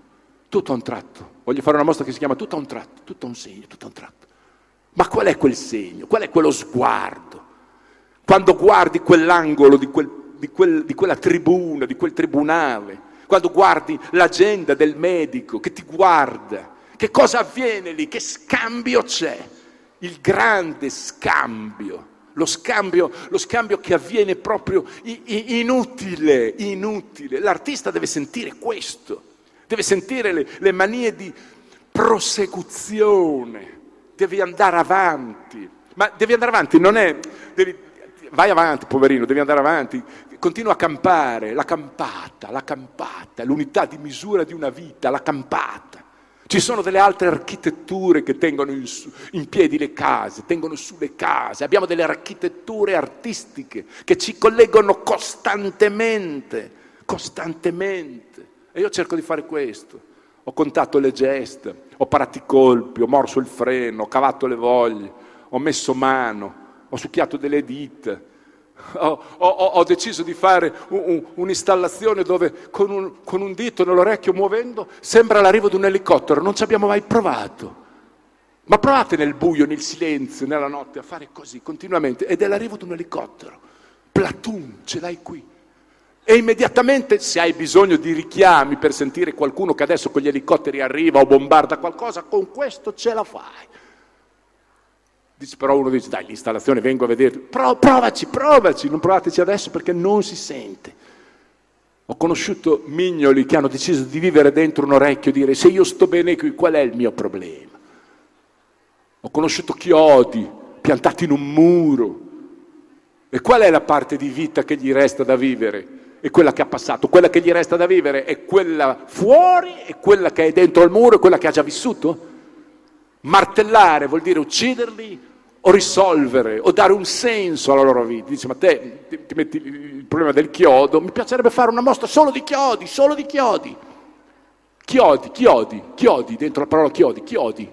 tutto a un tratto. Voglio fare una mostra che si chiama tutto a un tratto, tutto a un segno, tutto a un tratto. Ma qual è quel segno? Qual è quello sguardo? Quando guardi quell'angolo di, quel, di, quel, di quella tribuna, di quel tribunale, quando guardi l'agenda del medico che ti guarda, che cosa avviene lì? Che scambio c'è? Il grande scambio, lo scambio, lo scambio che avviene proprio inutile, inutile. L'artista deve sentire questo, deve sentire le, le manie di prosecuzione, devi andare avanti. Ma devi andare avanti, non è... Devi, vai avanti, poverino, devi andare avanti, continua a campare, la campata, la campata, l'unità di misura di una vita, la campata. Ci sono delle altre architetture che tengono in, su, in, piedi le case, tengono su le case, abbiamo delle architetture artistiche che ci collegano costantemente, costantemente. E io cerco di fare questo. Ho contato le geste, ho parato i colpi, ho morso il freno, ho cavato le voglie, ho messo mano, ho succhiato delle dita, ho, ho, ho deciso di fare un, un, un'installazione dove con un, con un dito nell'orecchio muovendo sembra l'arrivo di un elicottero, non ci abbiamo mai provato. Ma provate nel buio, nel silenzio, nella notte a fare così continuamente ed è l'arrivo di un elicottero. Platoon, ce l'hai qui. E immediatamente, se hai bisogno di richiami per sentire qualcuno che adesso con gli elicotteri arriva o bombarda qualcosa, con questo ce la fai. Dice, però uno dice, dai, l'installazione vengo a vedere. Pro, provaci, provaci, non provateci adesso perché non si sente. Ho conosciuto mignoli che hanno deciso di vivere dentro un orecchio e dire, se io sto bene qui, qual è il mio problema? Ho conosciuto chiodi piantati in un muro. E qual è la parte di vita che gli resta da vivere? E quella che ha passato. Quella che gli resta da vivere è quella fuori e quella che è dentro al muro e quella che ha già vissuto? Martellare vuol dire ucciderli o risolvere o dare un senso alla loro vita. Dice, ma te ti, ti metti il problema del chiodo, mi piacerebbe fare una mostra solo di chiodi, solo di chiodi. Chiodi, chiodi, chiodi, dentro la parola chiodi, chiodi.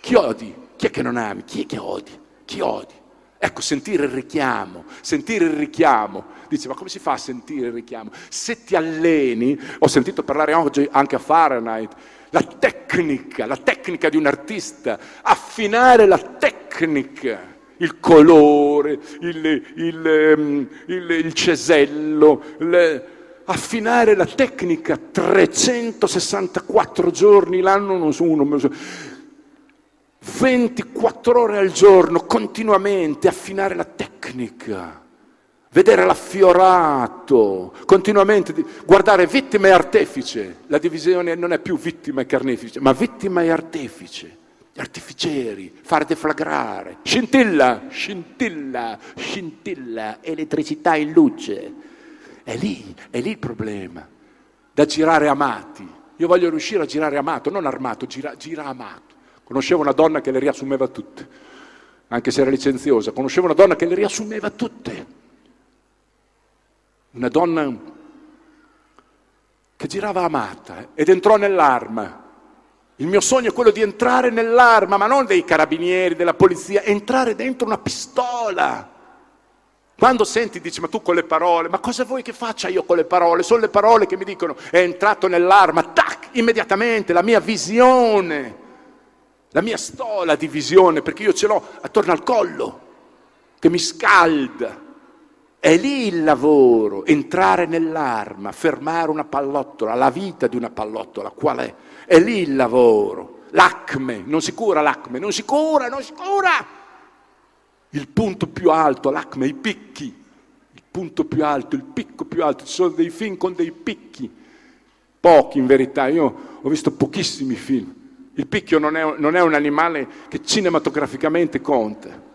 Chiodi, chi è che non ami? Chi è che odi? Chi odi? Ecco, sentire il richiamo, sentire il richiamo. Dice, ma come si fa a sentire il richiamo? Se ti alleni, ho sentito parlare oggi anche a Fahrenheit, la tecnica, la tecnica di un artista, affinare la tecnica, il colore, il, il, ehm, il, il cesello, le, affinare la tecnica 364 giorni l'anno, non so uno, 24 ore al giorno, continuamente, affinare la tecnica vedere l'affiorato, continuamente guardare vittima e artefice. La divisione non è più vittima e carnefice, ma vittima e artefice, artificieri, far deflagrare, scintilla, scintilla, scintilla, elettricità in luce. È lì, è lì il problema, da girare amati. Io voglio riuscire a girare amato, non armato, gira, gira amato. Conoscevo una donna che le riassumeva tutte, anche se era licenziosa, conoscevo una donna che le riassumeva tutte una donna che girava amata ed entrò nell'arma. Il mio sogno è quello di entrare nell'arma, ma non dei carabinieri, della polizia, entrare dentro una pistola. Quando senti, dici, ma tu con le parole, ma cosa vuoi che faccia io con le parole? Sono le parole che mi dicono, è entrato nell'arma, tac, immediatamente, la mia visione, la mia stola di visione, perché io ce l'ho attorno al collo, che mi scalda. È lì il lavoro, entrare nell'arma, fermare una pallottola, la vita di una pallottola, qual è? È lì il lavoro. L'acme, non si cura l'acme, non si cura, non si cura. Il punto più alto, l'acme, i picchi, il punto più alto, il picco più alto, ci sono dei film con dei picchi, pochi in verità, io ho visto pochissimi film. Il picchio non è, non è un animale che cinematograficamente conta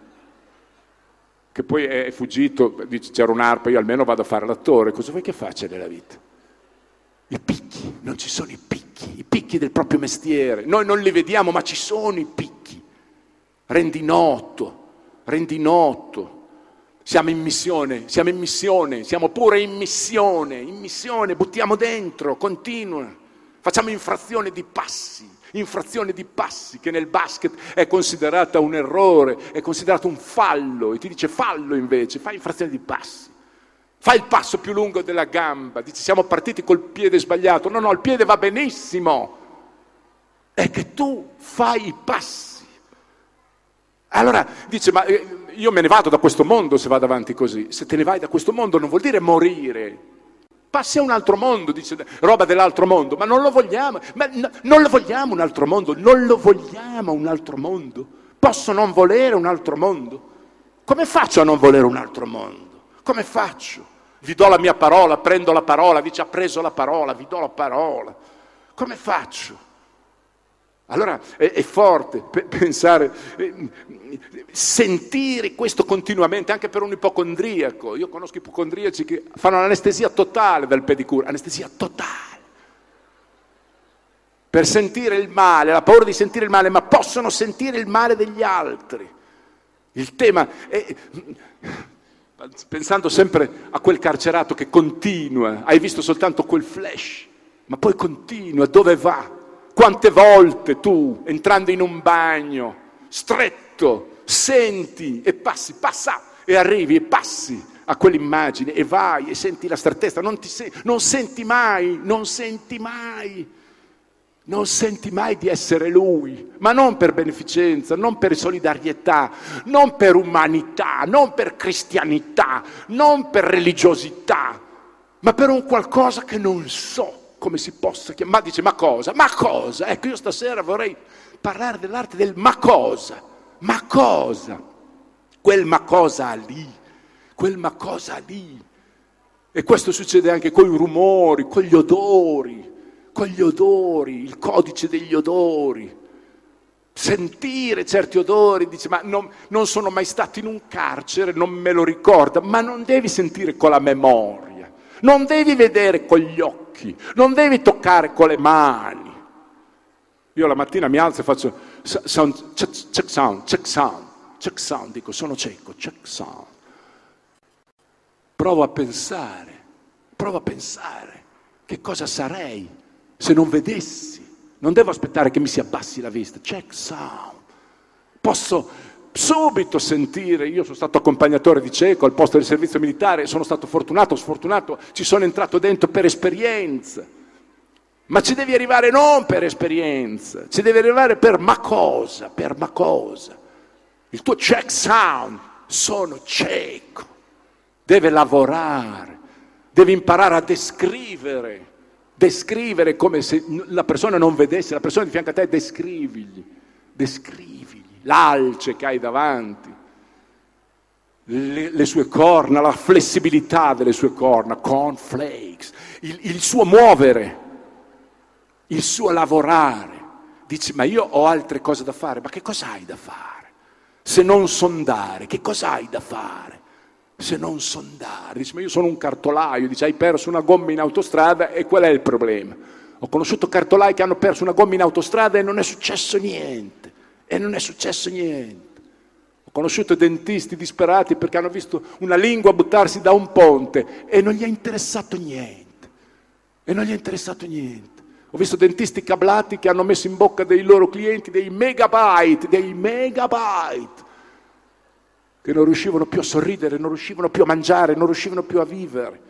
che poi è fuggito, dice c'era un'arpa, io almeno vado a fare l'attore, cosa vuoi che faccia nella vita? I picchi, non ci sono i picchi, i picchi del proprio mestiere, noi non li vediamo ma ci sono i picchi, rendi noto, rendi noto, siamo in missione, siamo in missione, siamo pure in missione, in missione, buttiamo dentro, continua. Facciamo infrazione di passi, infrazione di passi che nel basket è considerata un errore, è considerato un fallo e ti dice fallo invece, fai infrazione di passi. Fai il passo più lungo della gamba, dici siamo partiti col piede sbagliato, no no, il piede va benissimo, è che tu fai i passi. Allora dice, ma eh, io me ne vado da questo mondo se vado avanti così, se te ne vai da questo mondo non vuol dire morire, passi a un altro mondo, dice roba dell'altro mondo, ma non lo vogliamo, no, non lo vogliamo un altro mondo, non lo vogliamo un altro mondo, posso non volere un altro mondo, come faccio a non volere un altro mondo? Come faccio? Vi do la mia parola, prendo la parola, dice ha preso la parola, vi do la parola. Come faccio? Allora è, è forte pensare, eh, sentire questo continuamente, anche per un ipocondriaco. Io conosco ipocondriaci che fanno l'anestesia totale del pedicure, anestesia totale. Per sentire il male, la paura di sentire il male, ma possono sentire il male degli altri. Il tema è pensando sempre a quel carcerato che continua, hai visto soltanto quel flash, ma poi continua, dove va? Quante volte tu, entrando in un bagno, stretto, senti e passi, passa e arrivi e passi a quell'immagine e vai e senti la strettezza, non, se- non senti mai, non senti mai non senti mai di essere lui, ma non per beneficenza, non per solidarietà, non per umanità, non per cristianità, non per religiosità, ma per un qualcosa che non so come si possa chiamare. Ma dice, ma cosa? Ma cosa? Ecco, io stasera vorrei parlare dell'arte del ma cosa? Ma cosa? Quel ma cosa lì, quel ma cosa lì. E questo succede anche con i rumori, con gli odori con gli odori, il codice degli odori. Sentire certi odori, dice, ma non, non sono mai stato in un carcere, non me lo ricorda, ma non devi sentire con la memoria, non devi vedere con gli occhi, non devi toccare con le mani. Io la mattina mi alzo e faccio sound, check, check sound, check sound, check sound, dico sono cieco, check sound. Provo a pensare, provo a pensare che cosa sarei se non vedessi, non devo aspettare che mi si abbassi la vista, check sound. Posso subito sentire, io sono stato accompagnatore di cieco al posto del servizio militare, sono stato fortunato sfortunato, ci sono entrato dentro per esperienza. Ma ci devi arrivare non per esperienza, ci devi arrivare per ma cosa, per ma cosa. Il tuo check sound, sono cieco, deve lavorare, devi imparare a descrivere descrivere come se la persona non vedesse, la persona di fianco a te, descrivigli, descrivigli l'alce che hai davanti, le, le, sue corna, la flessibilità delle sue corna, cornflakes, il, il suo muovere, il suo lavorare. Dici, ma io ho altre cose da fare, ma che cosa hai da fare? Se non sondare, che cosa hai da fare? se non sondare. Dice, ma io sono un cartolaio, dice, hai perso una gomma in autostrada e qual è il problema? Ho conosciuto cartolai che hanno perso una gomma in autostrada e non è successo niente, e non è successo niente. Ho conosciuto dentisti disperati perché hanno visto una lingua buttarsi da un ponte e non gli è interessato niente, e non gli è interessato niente. Ho visto dentisti cablati che hanno messo in bocca dei loro clienti dei megabyte, dei megabyte, che non riuscivano più a sorridere, non riuscivano più a mangiare, non riuscivano più a vivere.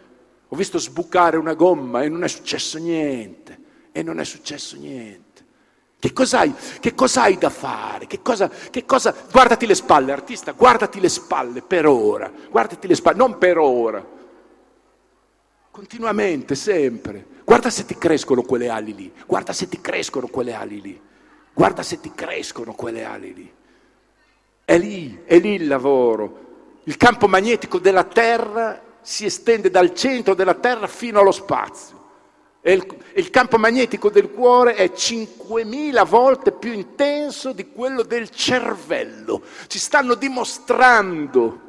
Ho visto sbucare una gomma e non è successo niente, e non è successo niente. Che cos'hai, che cos'hai da fare? Che cosa, che cosa, guardati le spalle, artista, guardati le spalle per ora, guardati le spalle, non per ora, continuamente, sempre. Guarda se ti crescono quelle ali lì, guarda se ti crescono quelle ali lì, guarda se ti crescono quelle ali lì. È lì, è lì il lavoro. Il campo magnetico della Terra si estende dal centro della Terra fino allo spazio. Il, il campo magnetico del cuore è 5.000 volte più intenso di quello del cervello. Ci stanno dimostrando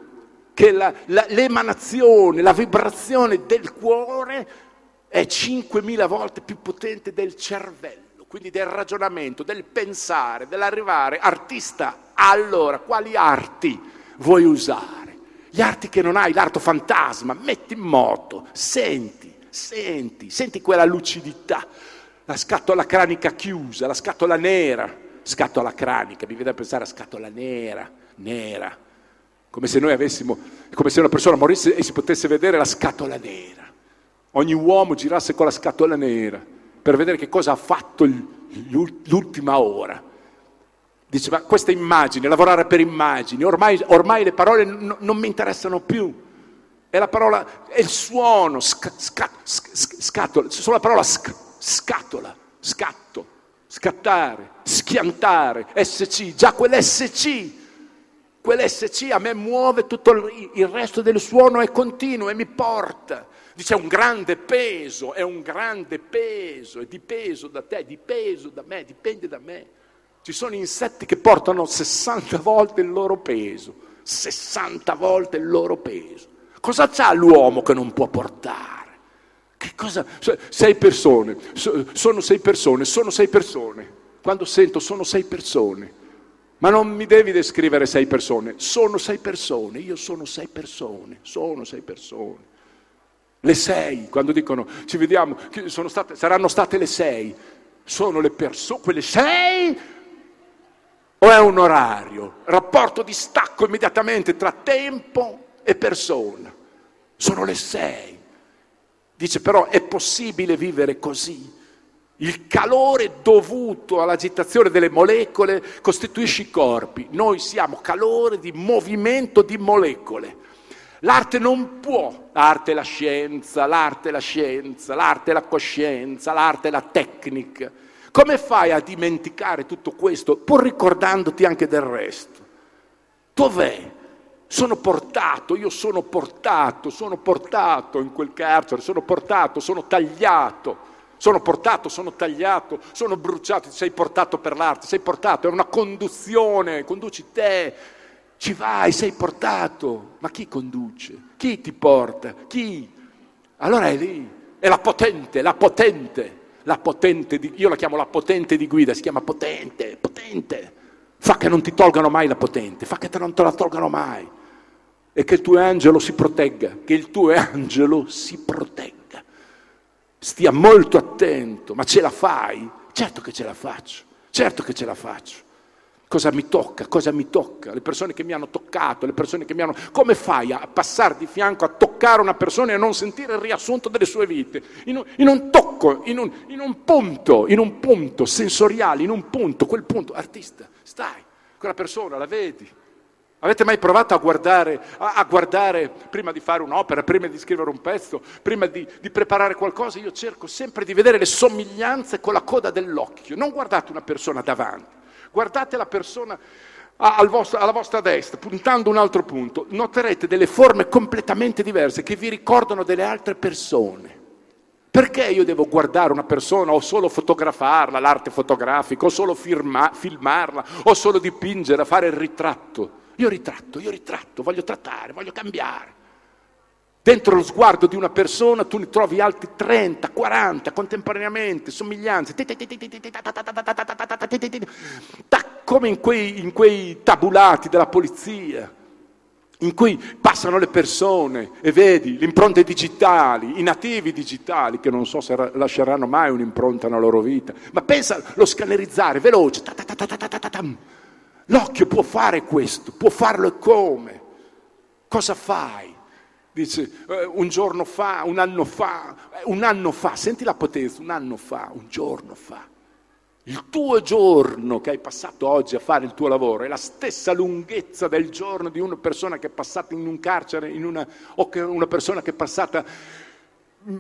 che la, la, l'emanazione, la vibrazione del cuore è 5.000 volte più potente del cervello quindi del ragionamento, del pensare, dell'arrivare. Artista, allora, quali arti vuoi usare? Gli arti che non hai, l'arto fantasma, metti in moto, senti, senti, senti quella lucidità, la scatola cranica chiusa, la scatola nera, scatola cranica, mi viene a pensare a scatola nera, nera, come se noi avessimo, come se una persona morisse e si potesse vedere la scatola nera. Ogni uomo girasse con la scatola nera per vedere che cosa ha fatto l'ultima ora. Dice, ma questa immagine, lavorare per immagini, ormai, ormai le parole no, non mi interessano più. È la parola, è il suono, sc, sc, sc, scatola, solo la parola scatola, scatto, scattare, schiantare, SC, già quell'SC, quell'SC a me muove tutto il, il resto del suono è continuo e mi porta. Dice un grande peso, è un grande peso, è di peso da te, di peso da me, dipende da me. Ci sono insetti che portano 60 volte il loro peso, 60 volte il loro peso. Cosa c'ha l'uomo che non può portare? Che cosa? Sei persone, sono sei persone, sono sei persone. Quando sento sono sei persone, ma non mi devi descrivere sei persone, sono sei persone, io sono sei persone, sono sei persone. Le sei, quando dicono ci vediamo, state, saranno state le sei, sono le persone, quelle sei o è un orario? Rapporto di stacco immediatamente tra tempo e persona. Sono le sei. Dice però è possibile vivere così. Il calore dovuto all'agitazione delle molecole costituisce i corpi. Noi siamo calore di movimento di molecole. L'arte non può, l'arte è la scienza, l'arte è la scienza, l'arte è la coscienza, l'arte è la tecnica come fai a dimenticare tutto questo pur ricordandoti anche del resto? Dov'è? Sono portato, io sono portato, sono portato in quel carcere, sono portato, sono tagliato, sono portato, sono tagliato, sono bruciato, sei portato per l'arte, sei portato, è una conduzione, conduci te, ci vai, sei portato, ma chi conduce? Chi ti porta? Chi? Allora è lì, è la potente, la potente la potente di, io la chiamo la potente di guida, si chiama potente, potente. Fa che non ti tolgano mai la potente, fa che non te la tolgano mai. E che il tuo angelo si protegga, che il tuo angelo si protegga. Stia molto attento, ma ce la fai? Certo che ce la faccio, certo che ce la faccio. Cosa mi tocca? Cosa mi tocca? Le persone che mi hanno toccato, le persone che mi hanno... Come fai a passare di fianco, a toccare una persona e a non sentire il riassunto delle sue vite? In un, in un tocco, in un, in un, punto, in un punto sensoriale, in un punto, quel punto. Artista, stai, quella persona la vedi. Avete mai provato a guardare, a, a guardare prima di fare un'opera, prima di scrivere un pezzo, prima di, di preparare qualcosa? Io cerco sempre di vedere le somiglianze con la coda dell'occhio. Non guardate una persona davanti Guardate la persona vostro, alla vostra destra, puntando un altro punto, noterete delle forme completamente diverse che vi ricordano delle altre persone. Perché io devo guardare una persona o solo fotografarla, l'arte fotografica, o solo firma, filmarla, o solo dipingere, fare il ritratto? Io ritratto, io ritratto, voglio trattare, voglio cambiare. Dentro lo sguardo di una persona tu ne trovi altri 30, 40 contemporaneamente, somiglianze, come in quei, in quei tabulati della polizia, in cui passano le persone e vedi le impronte digitali, i nativi digitali, che non so se lasceranno mai un'impronta nella loro vita, ma pensa lo scannerizzare veloce, l'occhio può fare questo, può farlo come? Cosa fai? Dice, eh, un giorno fa, un anno fa, eh, un anno fa, senti la potenza, un anno fa, un giorno fa. Il tuo giorno che hai passato oggi a fare il tuo lavoro è la stessa lunghezza del giorno di una persona che è passata in un carcere, in una, o che una persona che è passata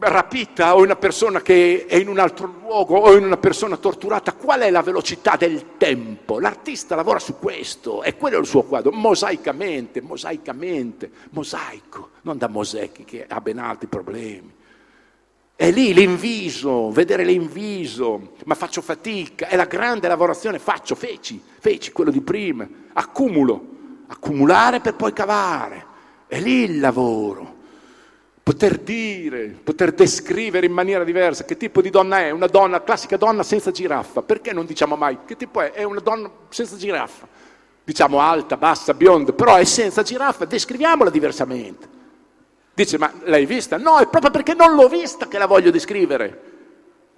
rapita o una persona che è in un altro luogo o in una persona torturata, qual è la velocità del tempo? L'artista lavora su questo, è quello il suo quadro, mosaicamente, mosaicamente, mosaico, non da Mosecchi che ha ben altri problemi. È lì l'inviso, vedere l'inviso, ma faccio fatica, è la grande lavorazione, faccio, feci, feci quello di prima, accumulo, accumulare per poi cavare, è lì il lavoro poter dire, poter descrivere in maniera diversa che tipo di donna è, una donna, classica donna senza giraffa. Perché non diciamo mai che tipo è? È una donna senza giraffa. Diciamo alta, bassa, bionda, però è senza giraffa, descriviamola diversamente. Dice, ma l'hai vista? No, è proprio perché non l'ho vista che la voglio descrivere.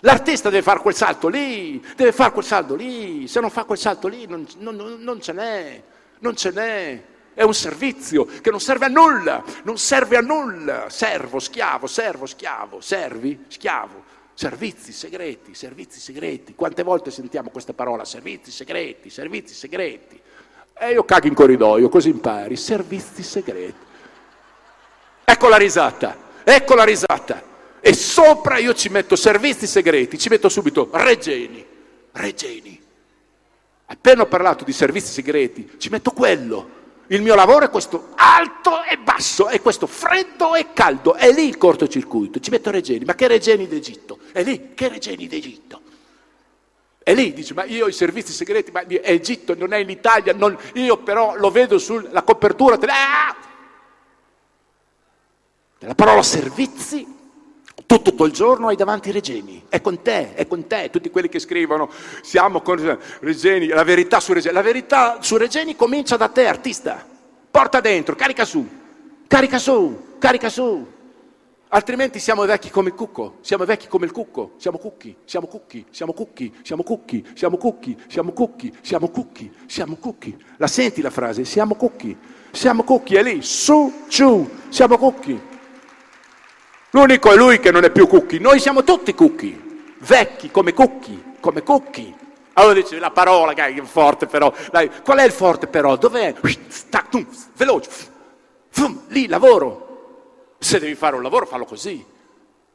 L'artista deve fare quel salto lì, deve fare quel salto lì, se non fa quel salto lì non, non, non ce n'è, non ce n'è. È un servizio che non serve a nulla, non serve a nulla. Servo, schiavo, servo, schiavo, servi, schiavo. Servizi segreti, servizi segreti. Quante volte sentiamo questa parola? Servizi segreti, servizi segreti. E io cago in corridoio, così impari. Servizi segreti. Ecco la risata, ecco la risata. E sopra io ci metto servizi segreti, ci metto subito Regeni, Regeni. Appena ho parlato di servizi segreti, ci metto quello. Il mio lavoro è questo alto e basso, è questo freddo e caldo, è lì il cortocircuito. Ci metto Regeni, ma che Regeni d'Egitto? È lì, che Regeni d'Egitto? È lì, dice, ma io ho i servizi segreti, ma Egitto, non è in Italia, non, io però lo vedo sulla copertura. Ah! La parola servizi tu tutto il giorno hai davanti Regeni, è con te, è con te, tutti quelli che scrivono siamo con Regeni, la verità su Regeni, la verità su Regeni comincia da te artista, porta dentro, carica su, carica su, carica su, altrimenti siamo vecchi come il cucco, siamo vecchi come il cucco, siamo cucchi, siamo cucchi, siamo cucchi, siamo cucchi, siamo cucchi, siamo cucchi, siamo cucchi, siamo cucchi, la senti la frase, siamo cucchi, siamo cucchi, è lì, su, giù, siamo cucchi. L'unico è lui che non è più cucchi, noi siamo tutti cucchi, vecchi come cucchi, come cucchi. Allora dice la parola, che è forte però, dai, qual è il forte però? Dov'è? Veloce, lì lavoro. Se devi fare un lavoro fallo così,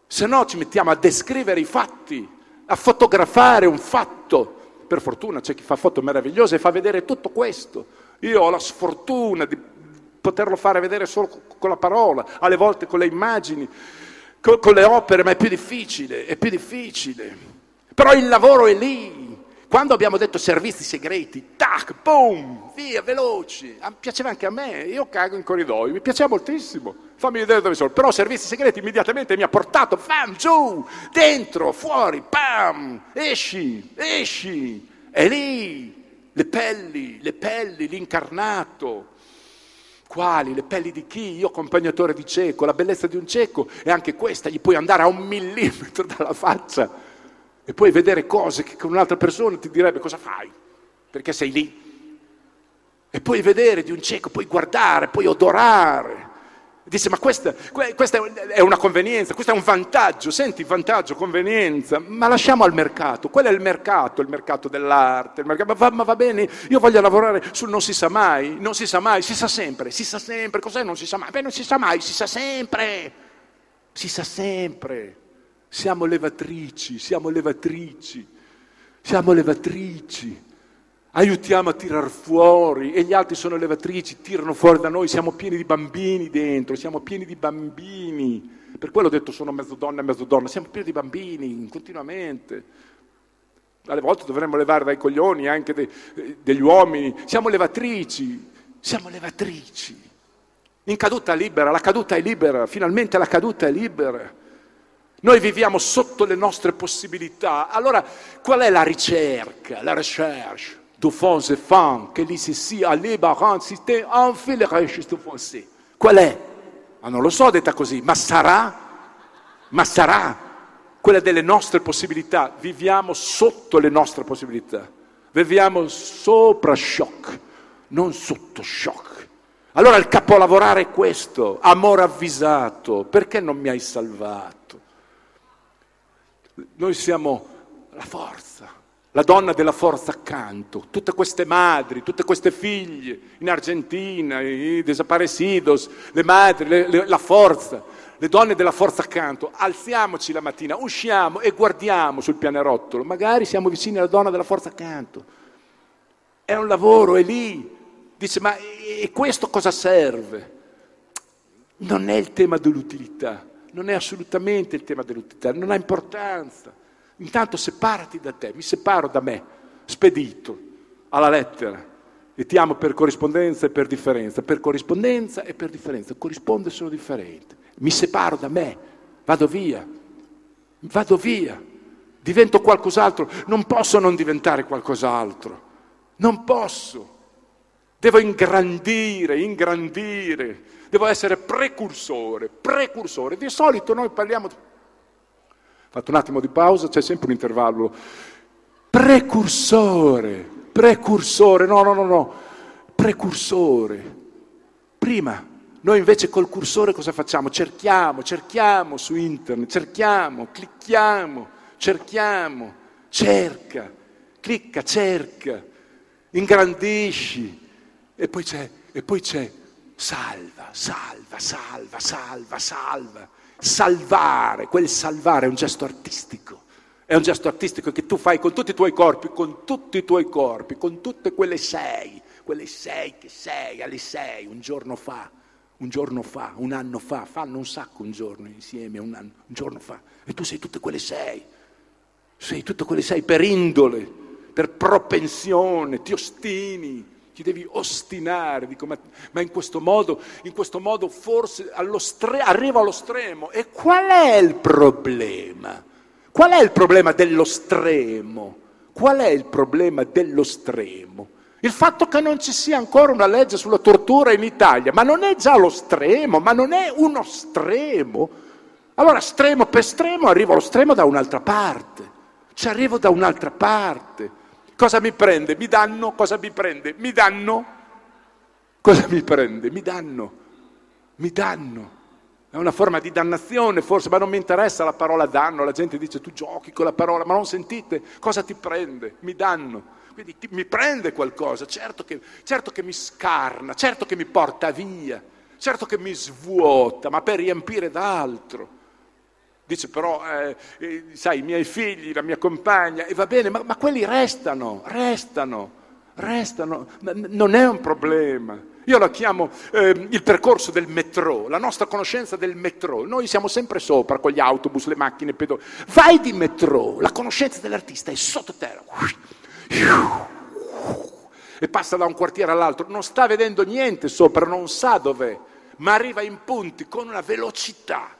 se no ci mettiamo a descrivere i fatti, a fotografare un fatto. Per fortuna c'è chi fa foto meravigliose e fa vedere tutto questo. Io ho la sfortuna di poterlo fare vedere solo con la parola, alle volte con le immagini con, con le opere, ma è più difficile, è più difficile. Però il lavoro è lì. Quando abbiamo detto servizi segreti, tac, boom, via, veloci. Ah, piaceva anche a me, io cago in corridoio, mi piaceva moltissimo. Fammi vedere dove sono. Però servizi segreti immediatamente mi ha portato, pam, giù, dentro, fuori, pam, esci, esci. È lì, le pelli, le pelli, l'incarnato, quali? Le pelli di chi? Io accompagnatore di cieco, la bellezza di un cieco è anche questa, gli puoi andare a un millimetro (laughs) dalla faccia e puoi vedere cose che con un'altra persona ti direbbe cosa fai, perché sei lì. E puoi vedere di un cieco, puoi guardare, puoi odorare. Dice, ma questa, questa, è una convenienza, questo è un vantaggio, senti vantaggio, convenienza, ma lasciamo al mercato, quello è il mercato, il mercato dell'arte, il mercato, ma, va, ma, va, bene, io voglio lavorare sul non si sa mai, non si sa mai, si sa sempre, si sa sempre, cos'è non si sa mai? Beh, non si sa mai, si sa sempre, si sa sempre, siamo levatrici, siamo levatrici, siamo levatrici aiutiamo a tirar fuori e gli altri sono levatrici, tirano fuori da noi, siamo pieni di bambini dentro, siamo pieni di bambini. Per quello ho detto sono mezzo donna e mezzo donna, siamo pieni di bambini continuamente. Alle volte dovremmo levare dai coglioni anche de, degli uomini, siamo levatrici, siamo levatrici. In caduta libera, la caduta è libera, finalmente la caduta è libera. Noi viviamo sotto le nostre possibilità. Allora, qual è la ricerca, la recherche? De fonds et femmes che lì si sia libera, si te infilerai questo fossé. Qual è? Ma non lo so detta così, ma sarà, ma sarà quella delle nostre possibilità. Viviamo sotto le nostre possibilità, viviamo sopra shock, non sotto shock. Allora il capolavorare è questo, amore avvisato, perché non mi hai salvato? Noi siamo la forza, la donna della forza accanto, tutte queste madri, tutte queste figlie in Argentina, i desaparecidos, le madri, le, le, la forza, le donne della forza accanto, alziamoci la mattina, usciamo e guardiamo sul pianerottolo, magari siamo vicini alla donna della forza accanto. È un lavoro, è lì. Dice, ma e questo cosa serve? Non è il tema dell'utilità, non è assolutamente il tema dell'utilità, non ha importanza. Intanto separati da te, mi separo da me, spedito alla lettera. E ti amo per corrispondenza e per differenza, per corrispondenza e per differenza. Corrisponde sono differente. Mi separo da me, vado via, vado via, divento qualcos'altro. Non posso non diventare qualcos'altro. Non posso. Devo ingrandire, ingrandire. Devo essere precursore, precursore. Di solito noi parliamo fatto un attimo di pausa, c'è sempre un intervallo. Precursore, precursore, no, no, no, no, precursore. Prima, noi invece col cursore cosa facciamo? Cerchiamo, cerchiamo su internet, cerchiamo, clicchiamo, cerchiamo, cerca, clicca, cerca, ingrandisci e poi c'è, e poi c'è salva, salva, salva, salva, salva. Salvare, quel salvare è un gesto artistico. È un gesto artistico che tu fai con tutti i tuoi corpi, con tutti i tuoi corpi, con tutte quelle sei, quelle sei che sei alle sei un giorno fa, un giorno fa, un anno fa, fanno un sacco un giorno insieme, un, anno, un giorno fa. E tu sei tutte quelle sei, sei tutte quelle sei per indole, per propensione, ti ostini, ti devi ostinare, dico, ma, ma, in questo modo, in questo modo forse allo stre- arrivo allo stremo. E qual è il problema? Qual è il problema dello stremo? Qual è il problema dello stremo? Il fatto che non ci sia ancora una legge sulla tortura in Italia, ma non è già lo stremo, ma non è uno stremo. Allora, stremo per stremo, arrivo allo stremo da un'altra parte. Ci arrivo da un'altra parte. Cosa mi prende? Mi danno, cosa mi prende? Mi danno. Cosa mi prende? Mi danno. Mi danno. È una forma di dannazione forse, ma non mi interessa la parola danno. La gente dice tu giochi con la parola, ma non sentite cosa ti prende? Mi danno. Quindi ti, mi prende qualcosa, certo che, certo che mi scarna, certo che mi porta via, certo che mi svuota, ma per riempire d'altro. Dice però, eh, eh, sai, i miei figli, la mia compagna, e va bene, ma, ma quelli restano, restano, restano, non è un problema. Io lo chiamo eh, il percorso del metro, la nostra conoscenza del metro. Noi siamo sempre sopra con gli autobus, le macchine, i pedoni. Vai di metro, la conoscenza dell'artista è sottoterra. E passa da un quartiere all'altro, non sta vedendo niente sopra, non sa dov'è, ma arriva in punti con una velocità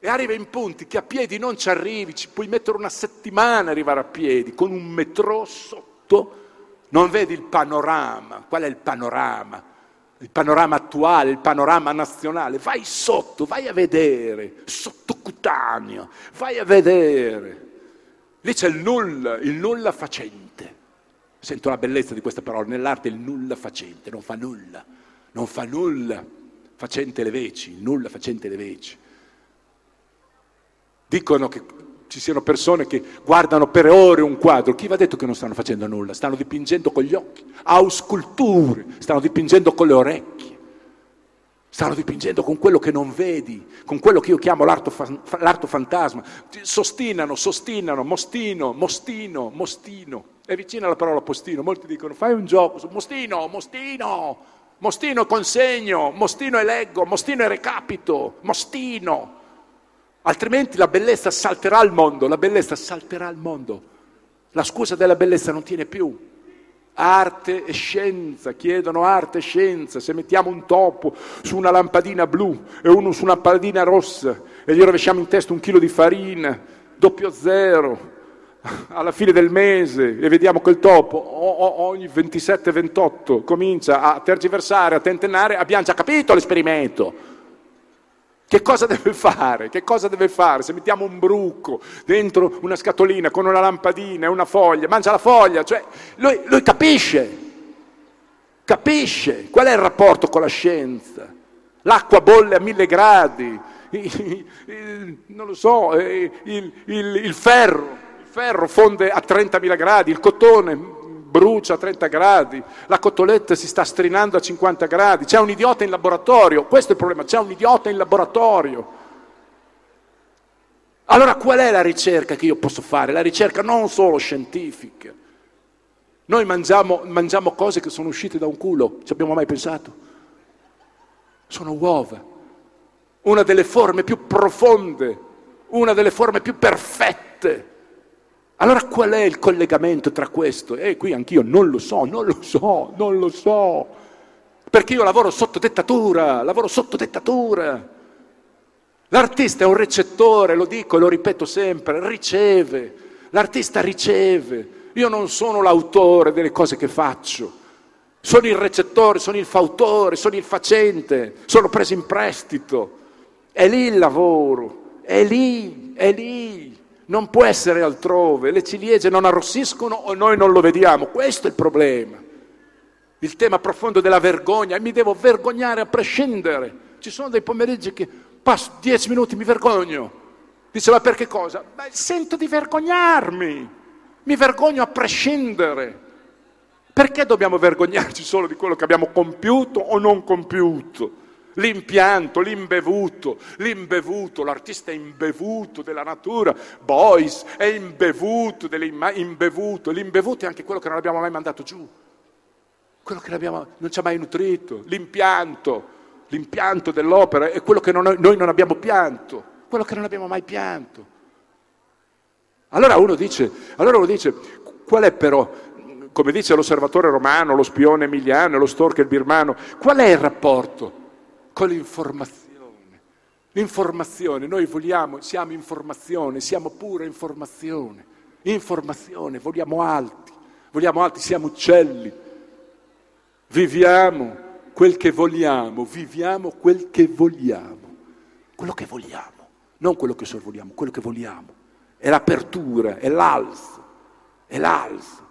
e arriva in punti che a piedi non ci arrivi, ci puoi mettere una settimana arrivare a piedi, con un metro sotto non vedi il panorama. Qual è il panorama? Il panorama attuale, il panorama nazionale. Vai sotto, vai a vedere, sottocutaneo, vai a vedere. Lì c'è il nulla, il nulla facente. Sento la bellezza di questa parola, nell'arte il nulla facente, non fa nulla, non fa nulla facente le veci, il nulla facente le veci. Dicono che ci siano persone che guardano per ore un quadro, chi va detto che non stanno facendo nulla? Stanno dipingendo con gli occhi, ausculture, stanno dipingendo con le orecchie, stanno dipingendo con quello che non vedi, con quello che io chiamo l'arto, l'arto fantasma. Sostinano, sostinano, mostino, mostino, mostino. È vicina la parola postino, molti dicono fai un gioco, mostino, mostino, mostino consegno, mostino eleggo, mostino e recapito, mostino. Altrimenti la bellezza salterà al mondo, la bellezza salterà al mondo. La scusa della bellezza non tiene più. Arte e scienza, chiedono arte e scienza. Se mettiamo un topo su una lampadina blu e uno su una lampadina rossa e gli rovesciamo in testa un chilo di farina, doppio zero, alla fine del mese e vediamo quel topo ogni 27-28 comincia a tergiversare, a tentennare, abbiamo già capito l'esperimento. Che cosa deve fare? Che cosa deve fare? Se mettiamo un bruco dentro una scatolina con una lampadina e una foglia, mangia la foglia, cioè lui, lui capisce, capisce qual è il rapporto con la scienza. L'acqua bolle a mille gradi, il, (laughs) il, non lo so, il, il ferro, il ferro fonde a 30.000 gradi, il cotone brucia a 30 gradi, la cotoletta si sta strinando a 50 gradi, c'è un idiota in laboratorio, questo è il problema, c'è un idiota in laboratorio. Allora qual è la ricerca che io posso fare? La ricerca non solo scientifica. Noi mangiamo, mangiamo cose che sono uscite da un culo, ci abbiamo mai pensato? Sono uova, una delle forme più profonde, una delle forme più perfette allora qual è il collegamento tra questo? E eh, qui anch'io non lo so, non lo so, non lo so. Perché io lavoro sotto dettatura, lavoro sotto dettatura. L'artista è un recettore, lo dico e lo ripeto sempre, riceve. L'artista riceve. Io non sono l'autore delle cose che faccio. Sono il recettore, sono il fautore, sono il facente, sono preso in prestito. È lì il lavoro. è lì, è lì, non può essere altrove, le ciliegie non arrossiscono o noi non lo vediamo, questo è il problema. Il tema profondo della vergogna, mi devo vergognare a prescindere. Ci sono dei pomeriggi che passo dieci minuti, mi vergogno. Dice, ma perché cosa? Beh, sento di vergognarmi, mi vergogno a prescindere. Perché dobbiamo vergognarci solo di quello che abbiamo compiuto o non compiuto? L'impianto, l'imbevuto, l'imbevuto, l'artista è imbevuto della natura, Boyce è imbevuto, imbevuto, l'imbevuto è anche quello che non abbiamo mai mandato giù, quello che non ci ha mai nutrito, l'impianto, l'impianto dell'opera è quello che non, noi non abbiamo pianto, quello che non abbiamo mai pianto. Allora uno dice, allora uno dice qual è però, come dice l'osservatore romano, lo spione emiliano, lo stalker birmano, qual è il rapporto con l'informazione? L'informazione, noi vogliamo, siamo informazione, siamo pura informazione, informazione, vogliamo alti, vogliamo alti, siamo uccelli, viviamo quel che vogliamo, viviamo quel che vogliamo, quello che vogliamo, non quello che sorvoliamo, quello che vogliamo è l'apertura, è l'alzo, è l'alzo.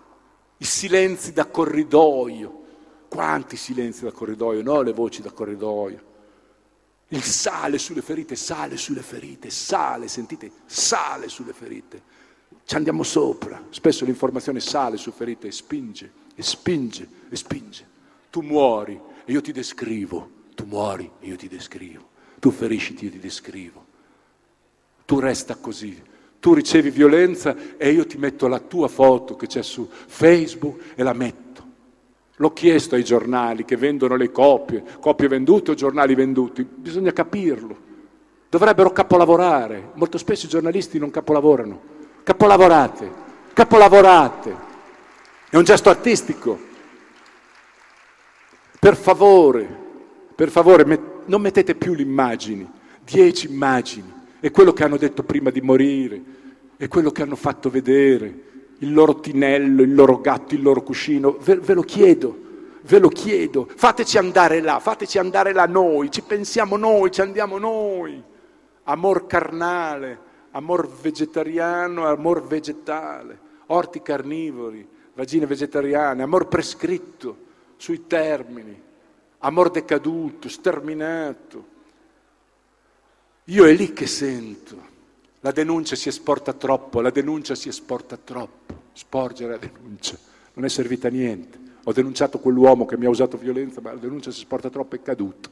I silenzi da corridoio. Quanti silenzi da corridoio, no le voci da corridoio. Il sale sulle ferite, sale sulle ferite, sale, sentite, sale sulle ferite. Ci andiamo sopra. Spesso l'informazione sale su ferite e spinge, e spinge, e spinge. Tu muori e io ti descrivo. Tu muori e io ti descrivo. Tu ferisciti e io ti descrivo. Tu resta così tu ricevi violenza e io ti metto la tua foto che c'è su Facebook e la metto. L'ho chiesto ai giornali che vendono le copie, copie vendute o giornali venduti, bisogna capirlo. Dovrebbero capolavorare, molto spesso i giornalisti non capolavorano. Capolavorate, capolavorate. È un gesto artistico. Per favore, per favore, met- non mettete più le immagini, dieci immagini è quello che hanno detto prima di morire, è quello che hanno fatto vedere, il loro tinello, il loro gatto, il loro cuscino. Ve, ve lo chiedo, ve lo chiedo, fateci andare là, fateci andare là noi, ci pensiamo noi, ci andiamo noi. Amor carnale, amor vegetariano, amor vegetale, orti carnivori, vagine vegetariane, amor prescritto sui termini, amor decaduto, sterminato. Io è lì che sento. La denuncia si esporta troppo, la denuncia si esporta troppo. Sporgere la denuncia non è servita a niente. Ho denunciato quell'uomo che mi ha usato violenza, ma la denuncia si esporta troppo, è caduto.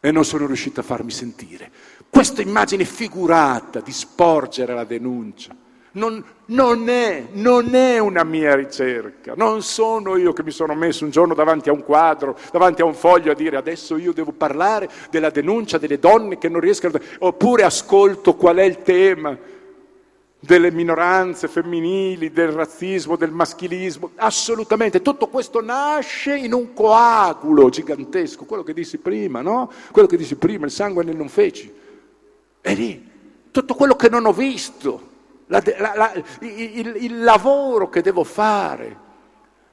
E non sono riuscito a farmi sentire. Questa immagine figurata di sporgere la denuncia non, non, è, non, è, una mia ricerca, non sono io che mi sono messo un giorno davanti a un quadro, davanti a un foglio a dire adesso io devo parlare della denuncia delle donne che non riescono, oppure ascolto qual è il tema delle minoranze femminili, del razzismo, del maschilismo, assolutamente, tutto questo nasce in un coagulo gigantesco, quello che dissi prima, no? Quello che dissi prima, il sangue nel non feci, è lì, tutto quello che non ho visto la, la, il, il, lavoro che devo fare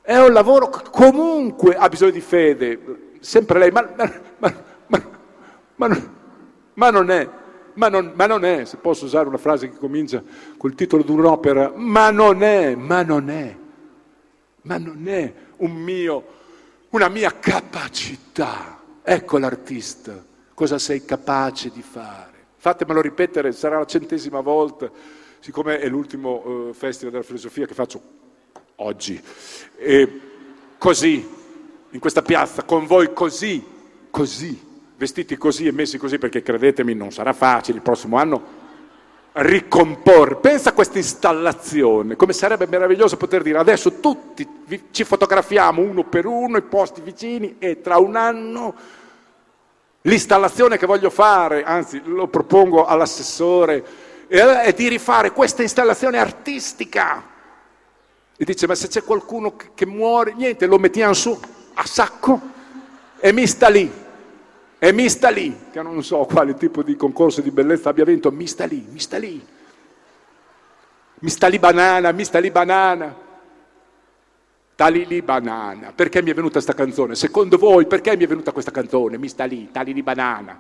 è un lavoro che comunque ha bisogno di fede, sempre lei, ma, ma, ma, ma non è. Ma non, ma non, è, se posso usare una frase che comincia col titolo di un'opera, ma non è, ma non è, ma non è un mio, una mia capacità. Ecco l'artista, cosa sei capace di fare. Fatemelo ripetere, sarà la centesima volta siccome è l'ultimo eh, festival della filosofia che faccio oggi, e così, in questa piazza, con voi così, così, vestiti così e messi così, perché credetemi non sarà facile il prossimo anno ricomporre. Pensa a questa installazione, come sarebbe meraviglioso poter dire adesso tutti ci fotografiamo uno per uno, i posti vicini e tra un anno l'installazione che voglio fare, anzi lo propongo all'assessore è di rifare questa installazione artistica. E dice, ma se c'è qualcuno che muore, niente, lo mettiamo su a sacco e mi sta lì. E mi sta lì, che non so quale tipo di concorso di bellezza abbia vinto, mi sta lì, mi sta lì. Mi sta lì banana, mi sta lì banana. Tali lì banana. Perché mi è venuta questa canzone? Secondo voi perché mi è venuta questa canzone? Mi sta lì, tali lì banana.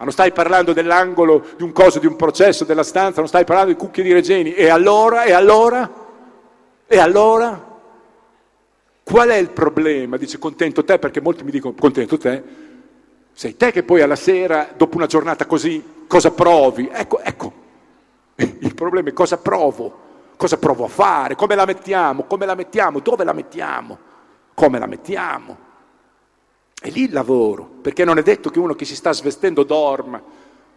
Ma non stai parlando dell'angolo di un coso, di un processo, della stanza, non stai parlando di cucchi di regeni. E allora, e allora? E allora? Qual è il problema? Dice contento te, perché molti mi dicono contento te. Sei te che poi alla sera, dopo una giornata così, cosa provi? Ecco, ecco, (laughs) il problema è cosa provo, cosa provo a fare, come la mettiamo, come la mettiamo, dove la mettiamo, come la mettiamo. È lì il lavoro, perché non è detto che uno che si sta svestendo dorma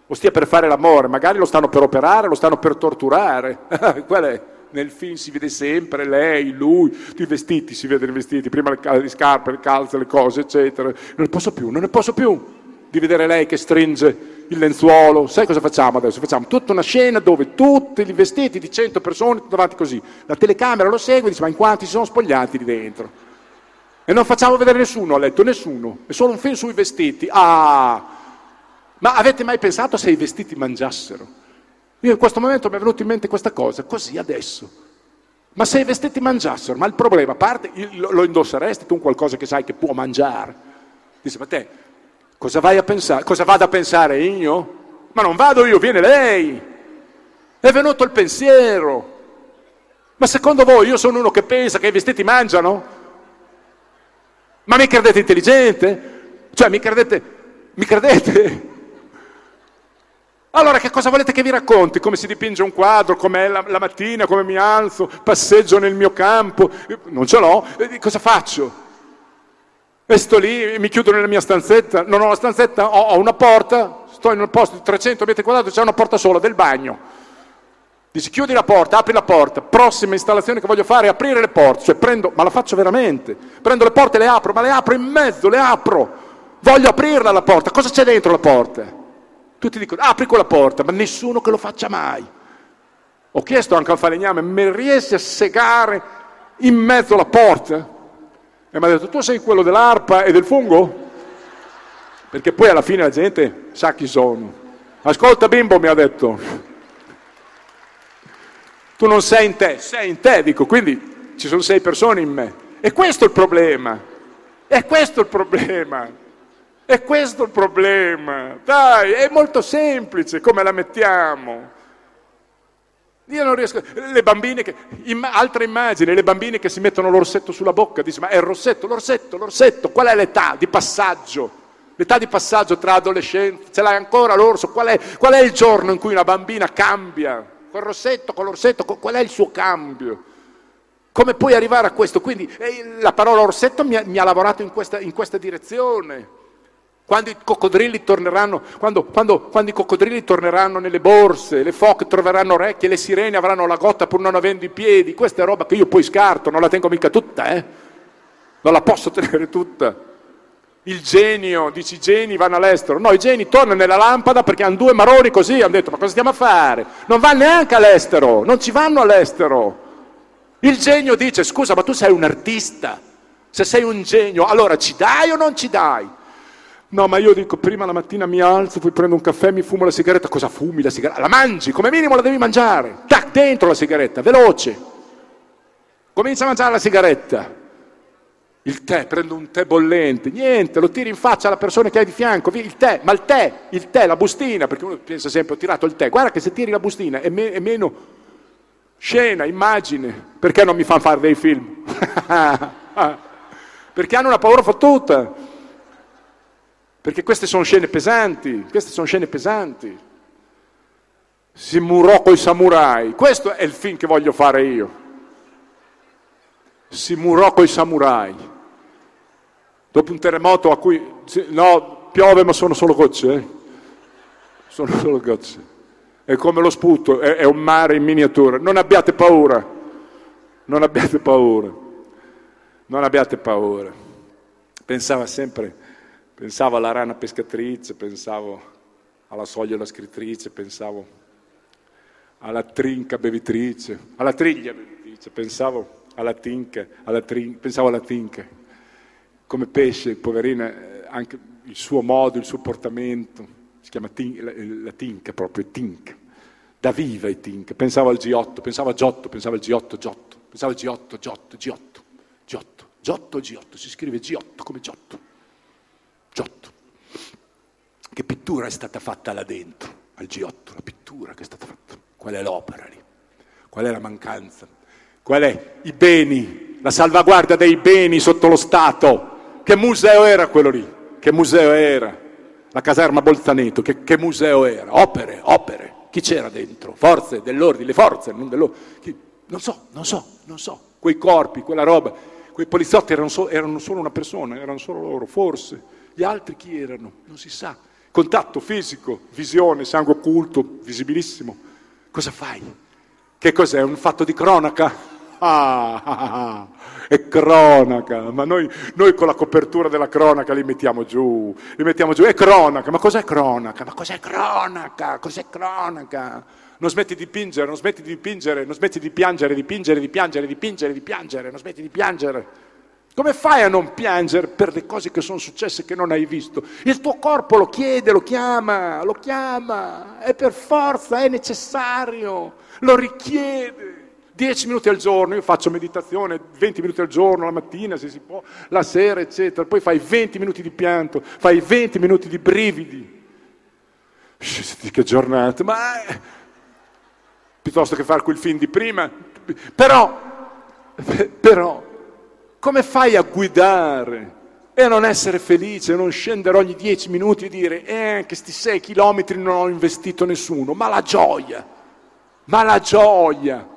o stia per fare l'amore, magari lo stanno per operare, lo stanno per torturare. (laughs) Qual è? Nel film si vede sempre lei, lui, i vestiti, si vedono i vestiti, prima le, le scarpe, le calze, le cose, eccetera. Non ne posso più, non ne posso più di vedere lei che stringe il lenzuolo. Sai cosa facciamo adesso? Facciamo tutta una scena dove tutti i vestiti di 100 persone davanti così. La telecamera lo segue e dice ma in quanti si sono spogliati lì dentro? E non facciamo vedere nessuno a letto, nessuno. È solo un film sui vestiti. Ah! Ma avete mai pensato se i vestiti mangiassero? Io in questo momento mi è venuto in mente questa cosa, così adesso. Ma se i vestiti mangiassero, ma il problema, a parte, lo indosseresti tu qualcosa che sai che può mangiare? Dice, ma te, cosa vai a pensare? Cosa vado a pensare io? Ma non vado io, viene lei. È venuto il pensiero. Ma secondo voi io sono uno che pensa che i vestiti mangiano? Ma mi credete intelligente? Cioè, mi credete? Mi credete? Allora che cosa volete che vi racconti? Come si dipinge un quadro, com'è la, la mattina, come mi alzo, passeggio nel mio campo? Non ce l'ho, cosa faccio? E sto lì, mi chiudo nella mia stanzetta, non ho la stanzetta, ho, ho una porta, sto in un posto di 300 metri quadrati, c'è una porta sola del bagno. Dici chiudi la porta, apri la porta, prossima installazione che voglio fare è aprire le porte, cioè prendo, ma la faccio veramente, prendo le porte e le apro, ma le apro in mezzo, le apro, voglio aprirla la porta, cosa c'è dentro la porta? Tutti dicono apri quella porta, ma nessuno che lo faccia mai. Ho chiesto anche al falegname, mi riesci a segare in mezzo la porta? E mi ha detto, tu sei quello dell'arpa e del fungo? Perché poi alla fine la gente sa chi sono. Ascolta bimbo, mi ha detto, tu non sei in te, sei in te, dico, quindi ci sono sei persone in me. E questo è il problema. È questo il problema. È questo il problema. Dai, è molto semplice come la mettiamo. Io non riesco. Le bambine che. altra immagine, le bambine che si mettono l'orsetto sulla bocca, dice: Ma è il rossetto, l'orsetto, l'orsetto, qual è l'età di passaggio? L'età di passaggio tra adolescenza, ce l'hai ancora l'orso? Qual è, qual è il giorno in cui una bambina cambia? Col rossetto, con l'orsetto, qual è il suo cambio? Come puoi arrivare a questo? Quindi eh, la parola orsetto mi ha, mi ha lavorato in questa, in questa, direzione. Quando i coccodrilli torneranno, quando, quando, quando i coccodrilli torneranno nelle borse, le foche troveranno orecchie, le sirene avranno la gotta pur non avendo i piedi, questa è roba che io poi scarto, non la tengo mica tutta, eh? Non la posso (laughs) tenere tutta il genio, dici i geni vanno all'estero. No, i geni tornano nella lampada perché hanno due maroni così, hanno detto ma cosa stiamo a fare? Non vanno neanche all'estero, non ci vanno all'estero. Il genio dice scusa ma tu sei un artista, se sei un genio allora ci dai o non ci dai? No, ma io dico prima la mattina mi alzo, poi prendo un caffè, mi fumo la sigaretta, cosa fumi la sigaretta? La mangi, come minimo la devi mangiare, tac, dentro la sigaretta, veloce. Comincia a mangiare la sigaretta, il tè, prendo un tè bollente, niente, lo tiri in faccia alla persona che hai di fianco, il tè, ma il tè, il tè, la bustina, perché uno pensa sempre ho tirato il tè, guarda che se tiri la bustina è, me, è meno scena, immagine, perché non mi fanno fare dei film? (laughs) perché hanno una paura fottuta, perché queste sono scene pesanti, queste sono scene pesanti. Si murò coi samurai, questo è il film che voglio fare io. Si murò coi samurai Dopo un terremoto a cui... No, piove ma sono solo gocce. Eh? Sono solo gocce. È come lo sputo, è, è un mare in miniatura. Non abbiate paura. Non abbiate paura. Non abbiate paura. Pensava sempre, pensavo alla rana pescatrice, pensavo alla soglia scrittrice, pensavo alla trinca bevitrice, alla triglia bevitrice, pensavo alla tinca, alla trin, pensavo alla tinca come pesce, poverina, eh, anche il suo modo, il suo portamento, si chiama tin, la, la tinca proprio, tinca, da viva i tinca, pensavo al G8, pensavo a Giotto, pensavo al G8, Giotto, pensavo al G8, Giotto, G8, Giotto, Giotto, G8, si scrive G8 come Giotto, Giotto, che pittura è stata fatta là dentro, al G8, la pittura che è stata fatta. Qual è l'opera lì? Qual è la mancanza? Qual è i beni, la salvaguardia dei beni sotto lo Stato? Che museo era quello lì? Che museo era? La caserma Bolzaneto, che, che museo era? Opere, opere. Chi c'era dentro? Forze dell'ordine, le forze, non dell'ordine. Non so, non so, non so. Quei corpi, quella roba, quei poliziotti erano, so, erano solo una persona, erano solo loro, forse. Gli altri chi erano? Non si sa. Contatto fisico, visione, sangue occulto, visibilissimo. Cosa fai? Che cos'è? Un fatto di cronaca? Ah, (laughs) è cronaca, ma noi, noi, con la copertura della cronaca li mettiamo giù, li mettiamo giù, è cronaca, ma cos'è cronaca? Ma cos'è cronaca? Cos'è cronaca? Non smetti di dipingere, non smetti di dipingere, non smetti di piangere, di dipingere, di piangere, di dipingere, di piangere, non smetti di piangere. Come fai a non piangere per le cose che sono successe che non hai visto? Il tuo corpo lo chiede, lo chiama, lo chiama, è per forza, è necessario, lo richiede. Dieci minuti al giorno, io faccio meditazione, 20 minuti al giorno, la mattina se si può, la sera, eccetera. Poi fai 20 minuti di pianto, fai 20 minuti di brividi. Che giornata, ma piuttosto che fare quel film di prima. Però, però, come fai a guidare e a non essere felice, non scendere ogni dieci minuti e dire, eh, che sti sei chilometri non ho investito nessuno, ma la gioia, ma la gioia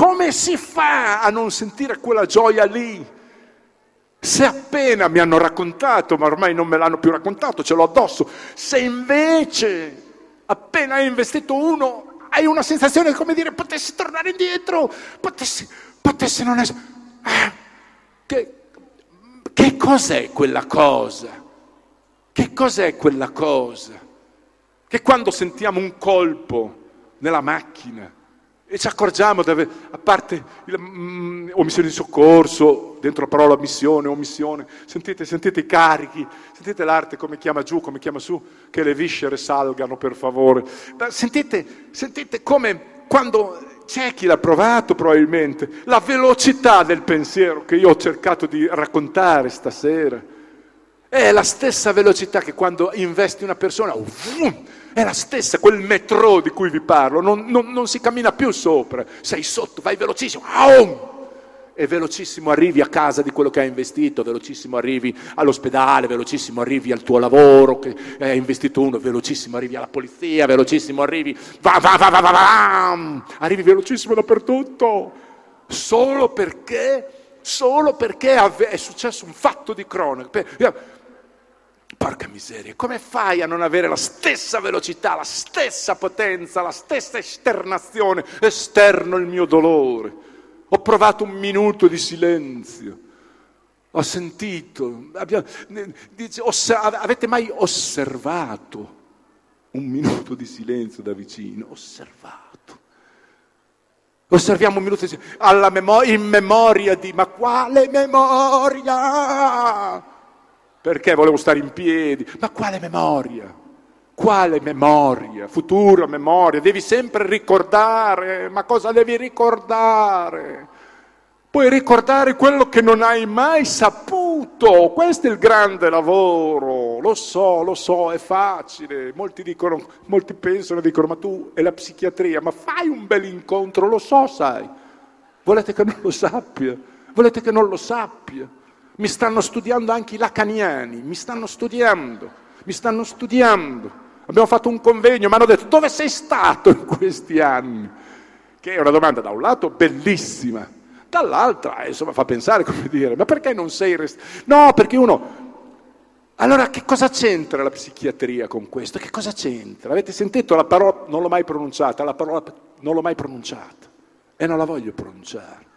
come si fa a non sentire quella gioia lì? Se appena mi hanno raccontato, ma ormai non me l'hanno più raccontato, ce l'ho addosso, se invece appena hai investito uno, hai una sensazione come dire potessi tornare indietro, potessi, potessi non essere... Eh, che, che cos'è quella cosa? Che cos'è quella cosa? Che quando sentiamo un colpo nella macchina, e ci accorgiamo, deve, a parte mm, omissione di soccorso, dentro la parola missione, omissione, sentite, sentite i carichi, sentite l'arte come chiama giù, come chiama su, che le viscere salgano per favore. Sentite, sentite come quando c'è chi l'ha provato probabilmente, la velocità del pensiero che io ho cercato di raccontare stasera, è la stessa velocità che quando investi una persona, è la stessa, quel metro di cui vi parlo, non, non, non si cammina più sopra, sei sotto, vai velocissimo, Aum! e velocissimo arrivi a casa di quello che hai investito, velocissimo arrivi all'ospedale, velocissimo arrivi al tuo lavoro che hai investito uno, velocissimo arrivi alla polizia, velocissimo arrivi, va, va, va, va, va, va, arrivi velocissimo dappertutto, solo perché, solo perché è successo un fatto di cronaca. Porca miseria, come fai a non avere la stessa velocità, la stessa potenza, la stessa esternazione? Esterno il mio dolore. Ho provato un minuto di silenzio. Ho sentito. Abbiamo, dice, osserv- avete mai osservato un minuto di silenzio da vicino? Osservato. Osserviamo un minuto di silenzio. Alla memoria, in memoria di, ma quale memoria? Perché volevo stare in piedi. Ma quale memoria? Quale memoria? Futura memoria? Devi sempre ricordare. Ma cosa devi ricordare? Puoi ricordare quello che non hai mai saputo. Questo è il grande lavoro. Lo so, lo so, è facile. Molti dicono, molti pensano, dicono, ma tu è la psichiatria, ma fai un bel incontro, lo so, sai. Volete che non lo sappia? Volete che non lo sappia? Mi stanno studiando anche i lacaniani, mi stanno studiando, mi stanno studiando. Abbiamo fatto un convegno, mi hanno detto dove sei stato in questi anni? Che è una domanda da un lato bellissima, dall'altra insomma fa pensare (laughs) come dire, ma perché non sei restato? No, perché uno... Allora che cosa c'entra la psichiatria con questo? Che cosa c'entra? Avete sentito la parola, non l'ho mai pronunciata, la parola non l'ho mai pronunciata e non la voglio pronunciare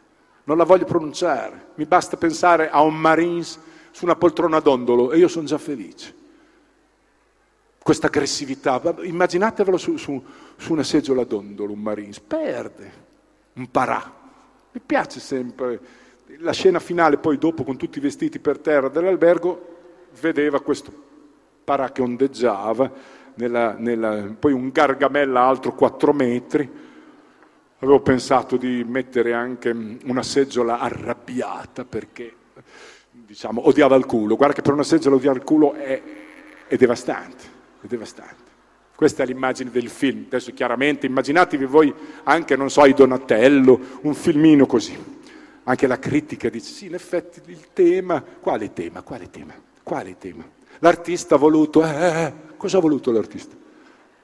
non la voglio pronunciare, mi basta pensare a un Marines su una poltrona dondolo e io sono già felice. Questa aggressività, immaginatevelo su, su, su una seggiola dondolo, un Marines, perde, un parà. Mi piace sempre la scena finale, poi dopo con tutti i vestiti per terra dell'albergo, vedeva questo parà che ondeggiava, nella, nella, poi un gargamella alto 4 metri, Avevo pensato di mettere anche una seggiola arrabbiata perché, diciamo, odiava il culo. Guarda che per una seggiola odiare il culo è, è devastante. è devastante. Questa è l'immagine del film. Adesso chiaramente immaginatevi voi anche, non so, i Donatello, un filmino così. Anche la critica dice, sì, in effetti il tema, quale tema, quale tema, quale tema? L'artista ha voluto, eh, eh, eh cosa ha voluto l'artista?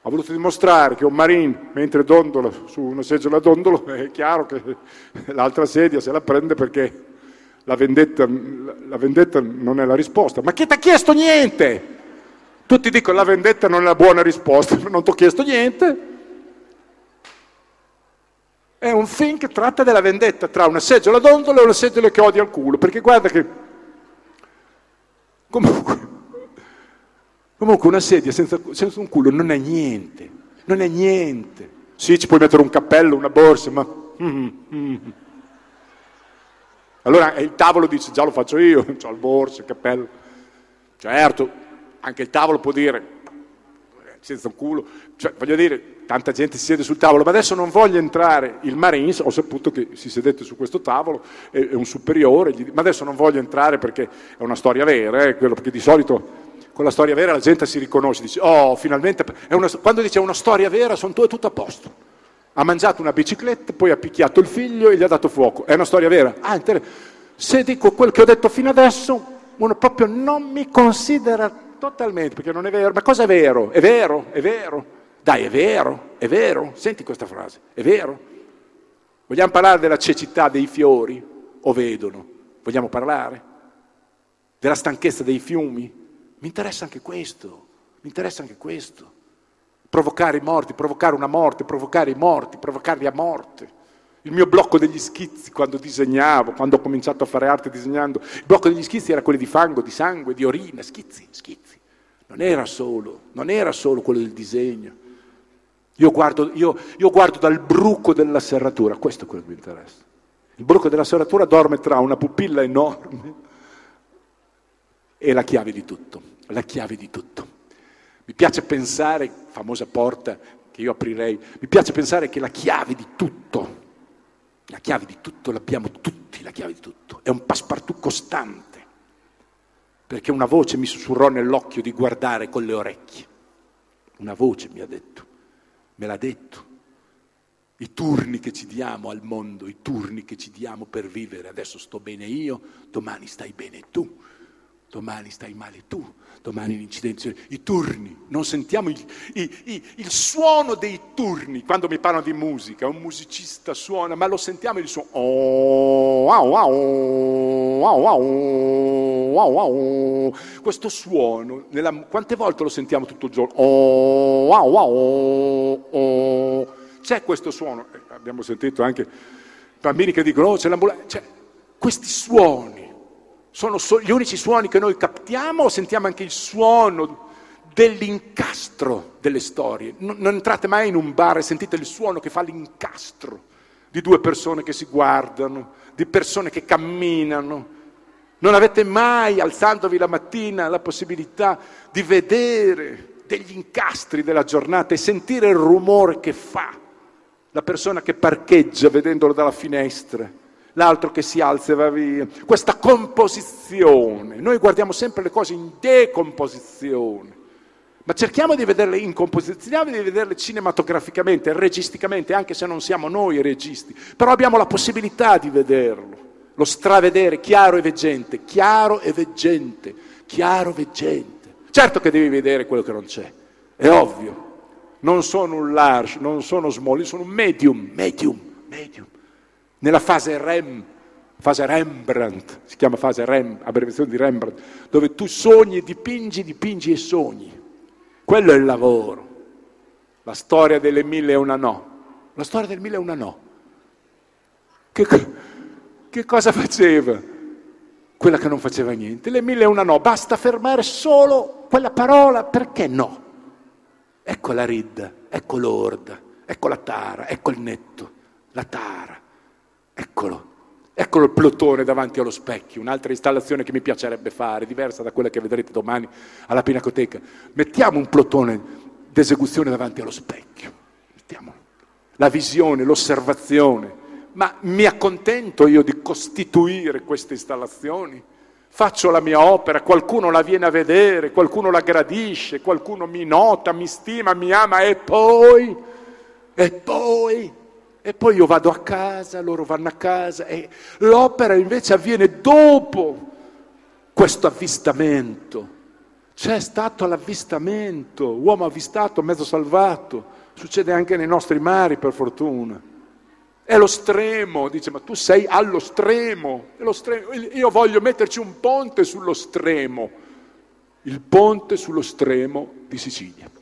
Ha voluto dimostrare che un marine, mentre dondola su una seggiola dondolo, è chiaro che l'altra sedia se la prende perché la vendetta, la vendetta non è la risposta. Ma chi ti ha chiesto niente? Tutti dicono la vendetta non è la buona risposta, non ti ho chiesto niente. È un film che tratta della vendetta tra una seggiola dondola e una seggiola che odia il culo, perché guarda che comunque, comunque una sedia senza, senza, un culo non è niente, non è niente. Sì, ci puoi mettere un cappello, una borsa, ma... Mm, mm. Allora il tavolo dice già lo faccio io, (laughs) ho il borso, il cappello. Certo, anche il tavolo può dire senza un culo, cioè voglio dire, tanta gente si siede sul tavolo, ma adesso non voglio entrare, il Marines, ho saputo che si sedette su questo tavolo, è, è un superiore, gli, ma adesso non voglio entrare perché è una storia vera, eh, quello, perché di solito con la storia vera la gente si riconosce, dice, oh, finalmente, una, quando dice una storia vera sono tu, è tutto a posto. Ha mangiato una bicicletta, poi ha picchiato il figlio e gli ha dato fuoco. È una storia vera? Ah, se dico quel che ho detto fino adesso, uno proprio non mi considera totalmente, perché non è vero. Ma cosa è vero? È vero, è vero. Dai, è vero, è vero. Senti questa frase, è vero. Vogliamo parlare della cecità dei fiori? O vedono? Vogliamo parlare? Della stanchezza dei fiumi? Mi interessa anche questo, mi interessa anche questo provocare i morti, provocare una morte, provocare i morti, provocarli a morte. Il mio blocco degli schizzi quando disegnavo, quando ho cominciato a fare arte disegnando, il blocco degli schizzi era quello di fango, di sangue, di orina, schizzi, schizzi. Non era solo, non era solo quello del disegno. Io guardo, io, io guardo dal bruco della serratura, questo è quello che mi interessa. Il bruco della serratura dorme tra una pupilla enorme e la chiave di tutto, la chiave di tutto. Mi piace pensare, famosa porta che io aprirei, mi piace pensare che la chiave di tutto, la chiave di tutto l'abbiamo tutti, la chiave di tutto, è un passepartout costante, perché una voce mi sussurrò nell'occhio di guardare con le orecchie, una voce mi ha detto, me l'ha detto, i turni che ci diamo al mondo, i turni che ci diamo per vivere, adesso sto bene io, domani stai bene tu, domani stai male tu, domani l'incidenza, i turni, non sentiamo il, il, il, suono dei turni, quando mi parlano di musica, un musicista suona, ma lo sentiamo il suono, oh, wow, wow, questo suono, nella, quante volte lo sentiamo tutto il giorno, oh, oh, c'è questo suono, eh, abbiamo sentito anche bambini che dicono, oh c'è l'ambulanza, cioè, questi suoni, sono gli unici suoni che noi captiamo o sentiamo anche il suono dell'incastro delle storie? Non, entrate mai in un bar e sentite il suono che fa l'incastro di due persone che si guardano, di persone che camminano. Non avete mai, alzandovi la mattina, la possibilità di vedere degli incastri della giornata e sentire il rumore che fa la persona che parcheggia vedendolo dalla finestra l'altro che si alza e va via. Questa composizione, noi guardiamo sempre le cose in decomposizione, ma cerchiamo di vederle in composizione, di vederle cinematograficamente, registicamente, anche se non siamo noi registi, però abbiamo la possibilità di vederlo, lo stravedere chiaro e veggente, chiaro e veggente, chiaro e veggente. Certo che devi vedere quello che non c'è, è ovvio. Non sono un large, non sono small, sono un medium, medium, medium nella fase REM, fase Rembrandt, si chiama fase REM, abbreviazione di Rembrandt, dove tu sogni, dipingi, dipingi e sogni. Quello è il lavoro. La storia delle mille e una no. La storia del mille e una no. Che, che cosa faceva? Quella che non faceva niente. Le mille e una no. Basta fermare solo quella parola. Perché no? Ecco la ridda, ecco l'orda, ecco la tara, ecco il netto, la tara Eccolo, eccolo il plotone davanti allo specchio, un'altra installazione che mi piacerebbe fare, diversa da quella che vedrete domani alla Pinacoteca. Mettiamo un plotone d'esecuzione davanti allo specchio, mettiamo la visione, l'osservazione, ma mi accontento io di costituire queste installazioni? faccio la mia opera, qualcuno la viene a vedere, qualcuno la gradisce, qualcuno mi nota, mi stima, mi ama e poi, e poi, e poi io vado a casa, loro vanno a casa e l'opera invece avviene dopo questo avvistamento. C'è stato l'avvistamento, uomo avvistato, mezzo salvato, succede anche nei nostri mari per fortuna. È lo stremo, dice, ma tu sei allo stremo. stremo. Io voglio metterci un ponte sullo stremo, il ponte sullo stremo di Sicilia.